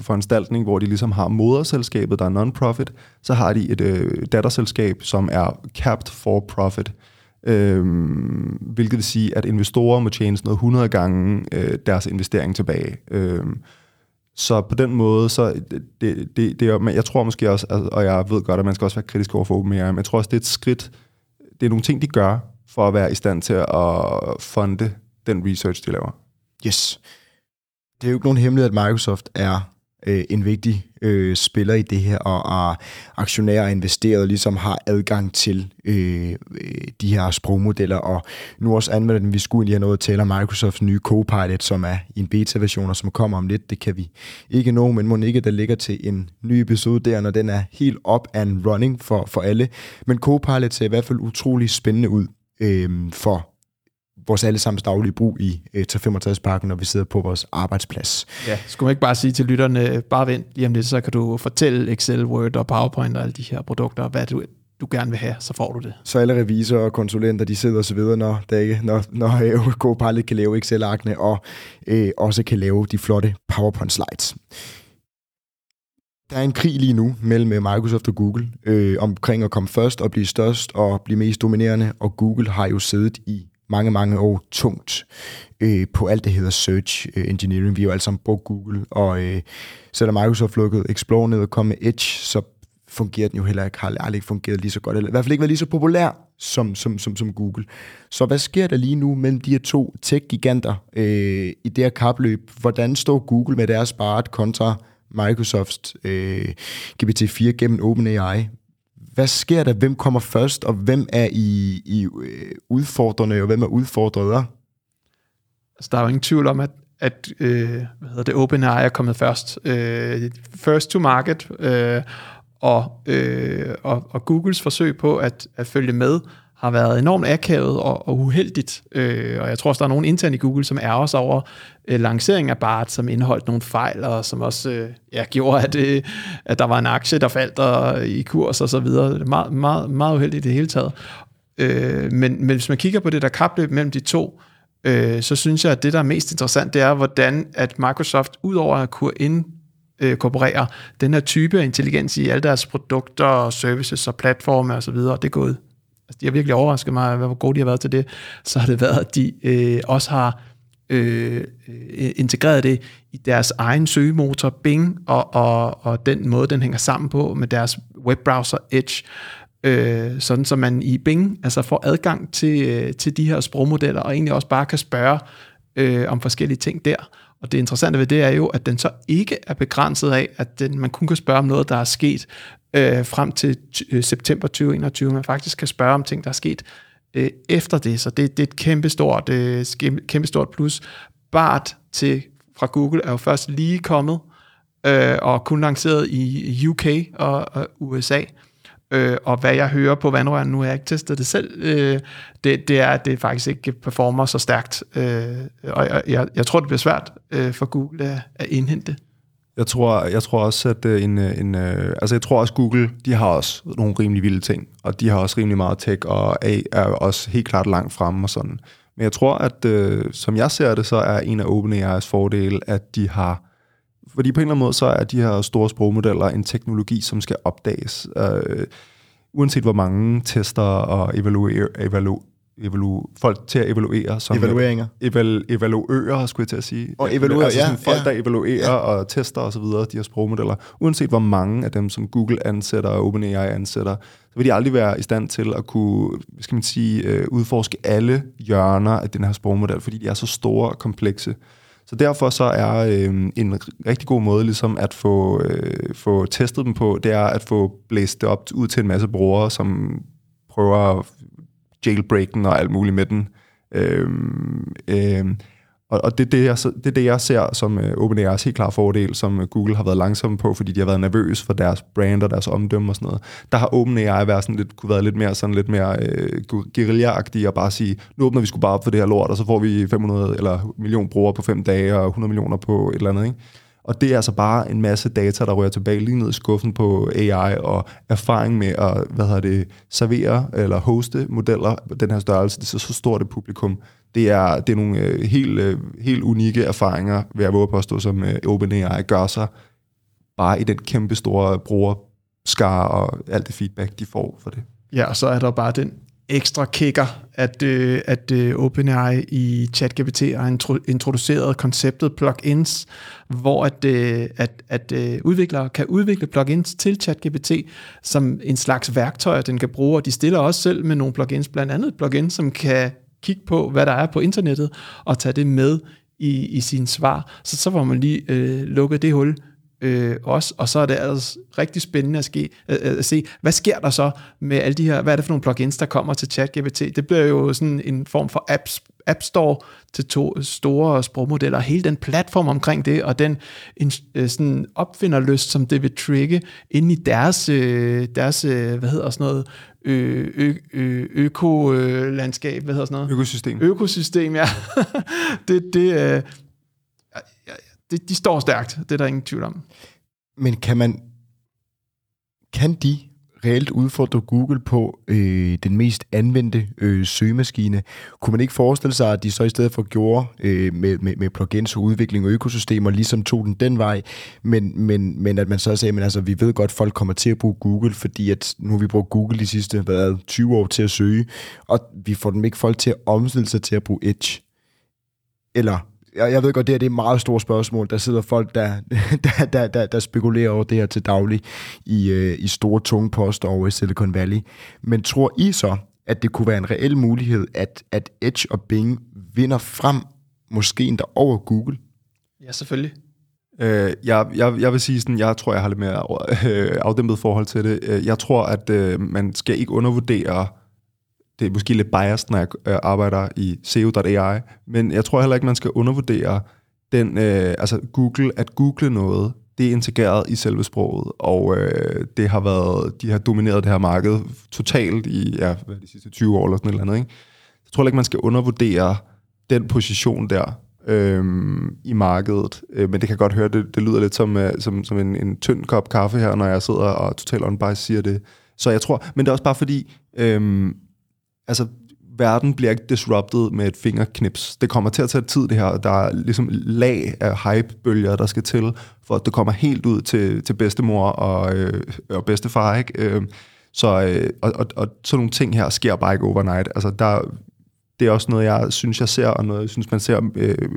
foranstaltning, hvor de ligesom har moderselskabet, der er non-profit, så har de et øh, datterselskab, som er capped for profit. øh, hvilket vil sige, at investorer må tjene noget 100 gange øh, deres investering tilbage. Øh, så på den måde, så øh, det, det, det er, men jeg tror måske også, altså, og jeg ved godt, at man skal også være kritisk over for OpenAI, men jeg tror også, det er et skridt, det er nogle ting, de gør, for at være i stand til at funde den research, de laver. Yes. Det er jo ikke nogen hemmelighed, at Microsoft er øh, en vigtig øh, spiller i det her, og, og aktionærer og investeret ligesom har adgang til øh, øh de her sprogmodeller, og nu også anvender den, vi skulle lige have noget at tale om Microsofts nye Copilot, som er i en beta-version, og som kommer om lidt, det kan vi ikke nå, men må ikke, der ligger til en ny episode der, når den er helt up and running for, for alle. Men Copilot ser i hvert fald utrolig spændende ud øh, for vores allesammens daglige brug i øh, 65-pakken, når vi sidder på vores arbejdsplads. Ja, skulle man ikke bare sige til lytterne, bare vent lige om lidt, så kan du fortælle Excel, Word og PowerPoint og alle de her produkter, hvad du, du gerne vil have, så får du det. Så alle revisorer og konsulenter, de sidder og så videre, når, der ikke, når, når øh, Copilot kan lave Excel-arkene, og øh, også kan lave de flotte PowerPoint-slides. Der er en krig lige nu mellem øh, Microsoft og Google øh, omkring at komme først og blive størst og blive mest dominerende, og Google har jo siddet i mange, mange år tungt øh, på alt, det hedder search øh, engineering. Vi har jo alle sammen brugt Google, og øh, selvom Microsoft lukkede Explore ned og kom med Edge, så fungerer den jo heller ikke, har aldrig ikke fungeret lige så godt, eller i hvert fald ikke været lige så populær som, som, som, som Google. Så hvad sker der lige nu mellem de her to tech-giganter øh, i det her kapløb? Hvordan står Google med deres sparet kontra Microsoft øh, GPT-4 gennem OpenAI? Hvad sker der? Hvem kommer først, og hvem er i, i øh, udfordrende, og hvem er udfordrede? Altså, der er jo ingen tvivl om, at, at øh, hvad hedder det, OpenAI er kommet først. Øh, first to market, øh, og, øh, og, og Googles forsøg på at, at følge med har været enormt akavet og, og uheldigt. Øh, og jeg tror også, der er nogen internt i Google, som er sig over øh, lanceringen af BART, som indeholdt nogle fejl, og som også øh, ja, gjorde, at, øh, at der var en aktie, der faldt og, øh, i kurs og så videre. Det er meget, meget, meget uheldigt i det hele taget. Øh, men, men hvis man kigger på det der kapløb mellem de to, øh, så synes jeg, at det, der er mest interessant, det er, hvordan at Microsoft, udover at kunne ind øh, inkorporere den her type af intelligens i alle deres produkter, services og platforme osv., og det er gået altså de har virkelig overrasket mig, hvor gode de har været til det, så har det været, at de øh, også har øh, øh, integreret det i deres egen søgemotor Bing, og, og, og den måde, den hænger sammen på med deres webbrowser Edge, øh, sådan så man i Bing altså får adgang til, øh, til de her sprogmodeller, og egentlig også bare kan spørge øh, om forskellige ting der. Og det interessante ved det er jo, at den så ikke er begrænset af, at den, man kun kan spørge om noget, der er sket øh, frem til øh, september 2021. Man faktisk kan spørge om ting, der er sket øh, efter det. Så det, det er et kæmpestort, øh, kæmpestort plus. BART til, fra Google er jo først lige kommet, øh, og kun lanceret i UK og, og USA. Øh, og hvad jeg hører på vandrøren, nu har jeg ikke testet det selv, øh, det, det er, at det faktisk ikke performer så stærkt. Øh, og jeg, jeg, jeg tror, det bliver svært øh, for Google at, at indhente. Jeg tror, jeg tror også, at øh, en, øh, en, øh, altså jeg tror også Google, de har også nogle rimelig vilde ting, og de har også rimelig meget tech, og A er også helt klart langt fremme og sådan. Men jeg tror, at øh, som jeg ser det, så er en af OpenAI's fordele, at de har, fordi på en eller anden måde, så er de her store sprogmodeller en teknologi, som skal opdages. Øh, uanset hvor mange tester og evaluer, evalu, evalu, folk til at evaluere. Som Evalueringer. Eval, evaluører, skulle jeg til at sige. Og evaluere, altså sådan ja, folk, der evaluerer ja. og tester osv., de her sprogmodeller. Uanset hvor mange af dem, som Google ansætter og OpenAI ansætter, så vil de aldrig være i stand til at kunne, skal man sige, øh, udforske alle hjørner af den her sprogmodel, fordi de er så store og komplekse. Så derfor så er øh, en rigtig god måde ligesom at få, øh, få testet dem på, det er at få blæst det op ud til en masse brugere, som prøver jailbreaken og alt muligt med den. Øhm, øhm, Og, og det, er det, jeg, det er det, jeg ser som øh, OpenAI's helt klare fordel, som øh, Google har været langsomme på, fordi de har været nervøse for deres brand og deres omdømme og sådan noget. Der har OpenAI været sådan lidt, kunne være lidt mere, sådan lidt mere øh, guerilla og bare sige, nu åbner vi sgu bare op for det her lort, og så får vi 500 eller million brugere på fem dage og 100 millioner på et eller andet. Ikke? Og det er altså bare en masse data, der rører tilbage lige ned i skuffen på AI og erfaring med at hvad hedder det, servere eller hoste modeller på den her størrelse. Det er så stort et publikum. Det er, det er nogle øh, helt, øh, helt unikke erfaringer, vil jeg våge at påstå, som øh, OpenAI gør sig bare i den kæmpe store brugerskare og alt det feedback, de får for det. Ja, og så er der bare den ekstra kicker, at, øh, at øh, OpenAI i ChatGPT har intro, introduceret konceptet plugins, hvor at, øh, at, at øh, udviklere kan udvikle plugins til ChatGPT som en slags værktøj, den kan bruge, og de stiller også selv med nogle plugins, blandt andet et plugin, som kan kigge på, hvad der er på internettet, og tage det med i, i sine svar. Så så var man lige øh, lukket det hul øh, også, og så er det altså rigtig spændende at, ske, øh, at se, hvad sker der så med alle de her, hvad er det for nogle plugins, der kommer til ChatGPT? Det bliver jo sådan en form for apps, App Store til to store sprogmodeller, hele den platform omkring det, og den en, øh, sådan opfinderlyst, som det vil trigge ind i deres, øh, deres hvad hedder sådan noget, ø, ø, økolandskab, hvad hedder sådan noget? Økosystem. Økosystem, ja. det, det, øh, det, de står stærkt, det er der ingen tvivl om. Men kan man, kan de reelt udfordre Google på øh, den mest anvendte øh, søgemaskine. Kunne man ikke forestille sig, at de så i stedet for gjorde øh, med, med, med plugins og udvikling og økosystemer, ligesom tog den den vej, men, men, men at man så sagde, at altså, vi ved godt, at folk kommer til at bruge Google, fordi at nu har vi brugt Google de sidste hvad, 20 år til at søge, og vi får dem ikke folk til at omstille sig til at bruge Edge. Eller jeg, jeg ved godt, det, her, det er et meget stort spørgsmål. Der sidder folk, der, der, der, der, der spekulerer over det her til daglig i, øh, i store, tunge poster over i Silicon Valley. Men tror I så, at det kunne være en reel mulighed, at, at Edge og Bing vinder frem, måske endda over Google? Ja, selvfølgelig. Øh, jeg, jeg, jeg vil sige sådan, jeg tror, jeg har lidt mere øh, afdæmpet forhold til det. Øh, jeg tror, at øh, man skal ikke undervurdere det er måske lidt biased, når jeg øh, arbejder i SEO.ai, men jeg tror heller ikke, man skal undervurdere den, øh, altså Google, at google noget, det er integreret i selve sproget, og øh, det har været, de har domineret det her marked totalt i ja, hvad de sidste 20 år eller sådan et eller andet. Ikke? Jeg tror ikke, man skal undervurdere den position der øh, i markedet, øh, men det kan godt høre, det, det lyder lidt som, øh, som, som en, en tynd kop kaffe her, når jeg sidder og totalt on siger det. Så jeg tror, men det er også bare fordi, øh, altså, verden bliver ikke disrupted med et fingerknips. Det kommer til at tage tid, det her. Der er ligesom lag af hypebølger, der skal til, for at det kommer helt ud til, til bedstemor og, øh, og bedstefar, ikke? Øh, så, øh, og, og, og sådan nogle ting her sker bare ikke overnight. Altså, der, det er også noget, jeg synes, jeg ser, og noget, jeg synes, man ser øh,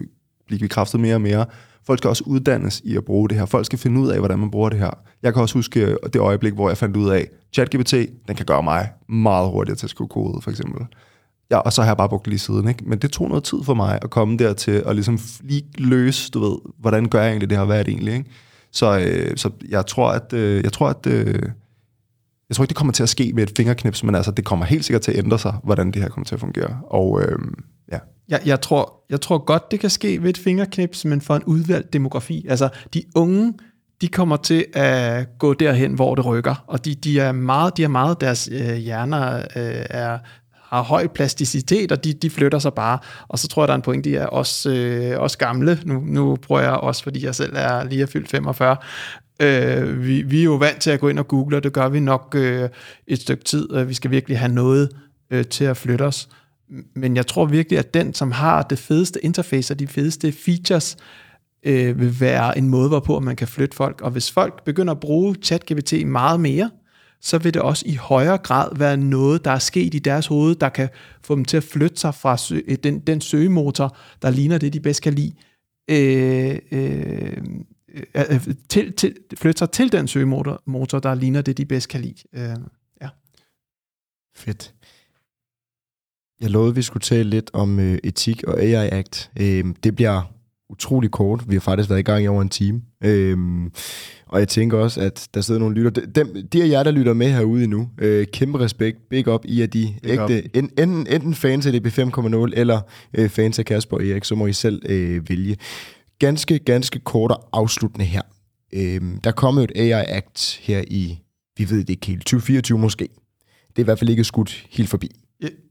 blive bekræftet mere og mere. Folk skal også uddannes i at bruge det her. Folk skal finde ud af, hvordan man bruger det her. Jeg kan også huske øh, det øjeblik, hvor jeg fandt ud af, ChatGPT, den kan gøre mig meget hurtigere til at skrive kode, for eksempel. Ja, og så har jeg bare brugt det lige siden, ikke? Men det tog noget tid for mig at komme dertil og ligesom lige løse, du ved, hvordan gør jeg egentlig det her, hvad er det egentlig, ikke? Så, øh, så jeg tror, at, øh, jeg tror, at øh, jeg tror ikke, det kommer til at ske med et fingerknips, men altså, det kommer helt sikkert til at ændre sig, hvordan det her kommer til at fungere. Og øh. Jeg, jeg, tror, jeg tror godt, det kan ske ved et fingerknips, men for en udvalgt demografi. Altså, de unge, de kommer til at gå derhen, hvor det rykker, og de, de er meget, de er meget deres øh, hjerner øh, er har høj plasticitet, og de, de flytter sig bare. Og så tror jeg, der er en point, de er også, øh, også gamle. Nu, nu prøver jeg også, fordi jeg selv er lige er fyldt 45. Øh, vi, vi er jo vant til at gå ind og google, og det gør vi nok øh, et stykke tid. Vi skal virkelig have noget øh, til at flytte os. Men jeg tror virkelig, at den, som har det fedeste interface og de fedeste features, øh, vil være en måde, hvorpå man kan flytte folk. Og hvis folk begynder at bruge ChatGPT meget mere, så vil det også i højere grad være noget, der er sket i deres hoved, der kan få dem til at flytte sig fra sø- øh, den, den søgemotor, der ligner det, de bedst kan lide, øh, øh, øh, øh, til, til, flytte sig til den søgemotor, motor, der ligner det, de bedst kan lide. Øh, ja. Fedt. Jeg lovede, at vi skulle tale lidt om øh, etik og AI Act. Øh, det bliver utrolig kort. Vi har faktisk været i gang i over en time. Øhm, og jeg tænker også, at der sidder nogle lytter. Dem, de af jer, der lytter med herude nu, øh, kæmpe respekt. Big up i, at de Big ægte, en, enten, enten fans af DB 5.0 eller øh, fans af Kasper og Erik, så må I selv øh, vælge. Ganske, ganske kort og afsluttende her. Øhm, der kommer jo et AI Act her i, vi ved det ikke helt, 2024 måske. Det er i hvert fald ikke skudt helt forbi.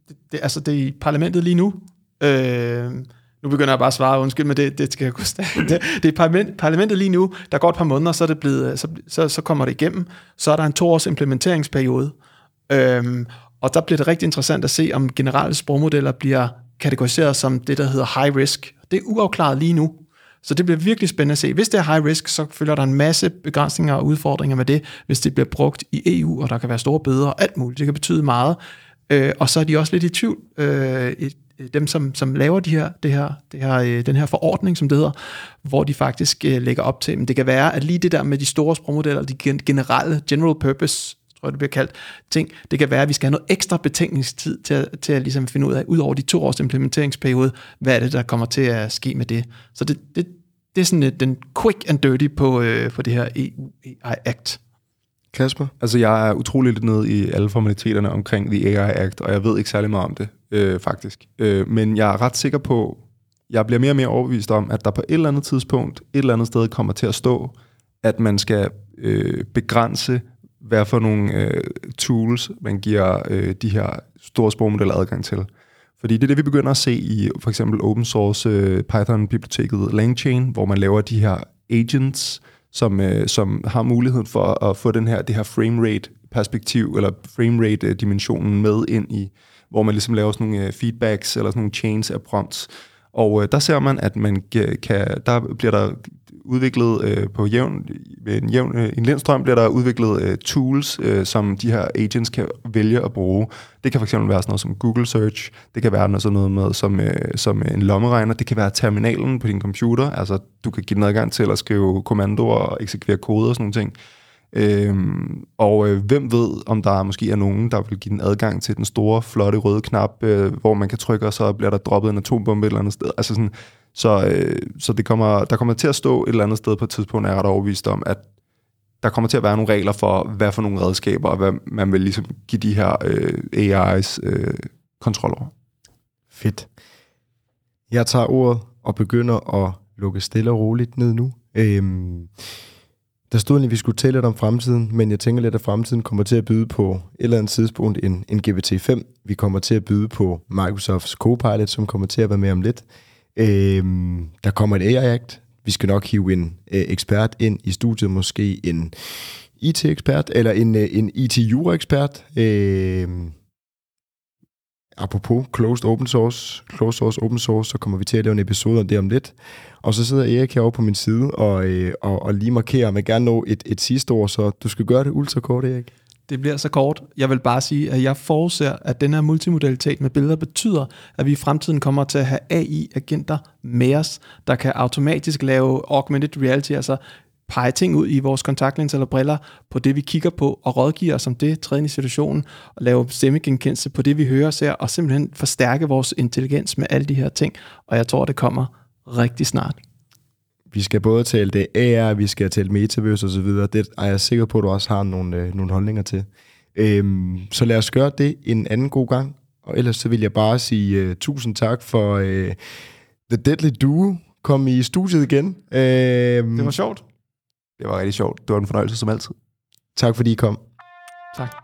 Det, det, altså, det er i parlamentet lige nu. Øh, nu begynder jeg bare at svare, undskyld, men det, det skal jeg kunne det, det er parlament, parlamentet lige nu. Der går et par måneder, så, er det blevet, øh, så, så, så kommer det igennem. Så er der en toårs implementeringsperiode. Øh, og der bliver det rigtig interessant at se, om generelle sprogmodeller bliver kategoriseret som det, der hedder high risk. Det er uafklaret lige nu. Så det bliver virkelig spændende at se. Hvis det er high risk, så følger der en masse begrænsninger og udfordringer med det, hvis det bliver brugt i EU, og der kan være store bøder og alt muligt. Det kan betyde meget. Øh, og så er de også lidt i tvivl, øh, dem som, som laver de her, det her, det her, øh, den her forordning, som det hedder, hvor de faktisk øh, lægger op til. Men det kan være, at lige det der med de store sprogmodeller, de generelle general purpose tror jeg, det bliver kaldt, ting. Det kan være, at vi skal have noget ekstra betænkningstid til at, til at ligesom finde ud af, ud over de to års implementeringsperiode, hvad er det, der kommer til at ske med det. Så det, det, det er sådan øh, den quick and dirty på, øh, på det her EU AI Act. Kasper? Altså, jeg er utrolig lidt nede i alle formaliteterne omkring The AI Act, og jeg ved ikke særlig meget om det, øh, faktisk. Øh, men jeg er ret sikker på, jeg bliver mere og mere overbevist om, at der på et eller andet tidspunkt, et eller andet sted kommer til at stå, at man skal øh, begrænse hvad for nogle øh, tools, man giver øh, de her store sprogmodeller adgang til. Fordi det er det, vi begynder at se i for eksempel open source øh, Python-biblioteket LangChain, hvor man laver de her agents, som, øh, som har muligheden for at få den her, det her framerate-perspektiv, eller framerate-dimensionen øh, med ind i, hvor man ligesom laver sådan nogle øh, feedbacks, eller sådan nogle chains af prompts. Og øh, der ser man, at man øh, kan, der bliver der udviklet øh, på jævn, en, jævn, øh, en lindstrøm bliver der udviklet øh, tools, øh, som de her agents kan vælge at bruge. Det kan fx være sådan noget som Google Search, det kan være noget sådan noget med som, øh, som en lommeregner, det kan være terminalen på din computer, altså du kan give den adgang til at skrive kommandoer og eksekvere kode og sådan nogle ting. Øhm, og øh, hvem ved, om der måske er nogen, der vil give den adgang til den store, flotte røde knap, øh, hvor man kan trykke, og så bliver der droppet en atombombe et eller andet sted. Altså sådan, så, øh, så det kommer, der kommer til at stå et eller andet sted på et tidspunkt, er jeg ret overbevist om, at der kommer til at være nogle regler for, hvad for nogle redskaber, og hvad man vil ligesom give de her øh, AI's øh, kontrol over. Fedt. Jeg tager ordet og begynder at lukke stille og roligt ned nu. Øhm, der stod egentlig, at vi skulle tale lidt om fremtiden, men jeg tænker lidt, at fremtiden kommer til at byde på et eller andet tidspunkt en, en GPT-5. Vi kommer til at byde på Microsofts Copilot, som kommer til at være med om lidt. Øh, der kommer et AI-act. Vi skal nok hive en øh, ekspert ind i studiet, måske en IT-ekspert, eller en, øh, en IT-jura-ekspert. Øhm, apropos closed open source, closed source, open source, så kommer vi til at lave en episode om det om lidt. Og så sidder Erik herovre på min side og, øh, og, og lige markerer, at jeg gerne nå et, et sidste ord, så du skal gøre det ultra kort, Erik. Det bliver så kort. Jeg vil bare sige, at jeg forudser, at den her multimodalitet med billeder betyder, at vi i fremtiden kommer til at have AI-agenter med os, der kan automatisk lave augmented reality, altså pege ting ud i vores kontaktlinser eller briller på det, vi kigger på, og rådgiver os om det, træde i situationen, og lave stemmegenkendelse på det, vi hører og ser, og simpelthen forstærke vores intelligens med alle de her ting. Og jeg tror, det kommer rigtig snart. Vi skal både tale det AR, vi skal tale metaverse osv. Det er jeg sikker på, at du også har nogle, øh, nogle holdninger til. Øhm, så lad os gøre det en anden god gang. Og ellers så vil jeg bare sige uh, tusind tak for uh, The Deadly Duo. Kom i studiet igen. Øhm, det var sjovt. Det var rigtig sjovt. Det var en fornøjelse som altid. Tak fordi I kom. Tak.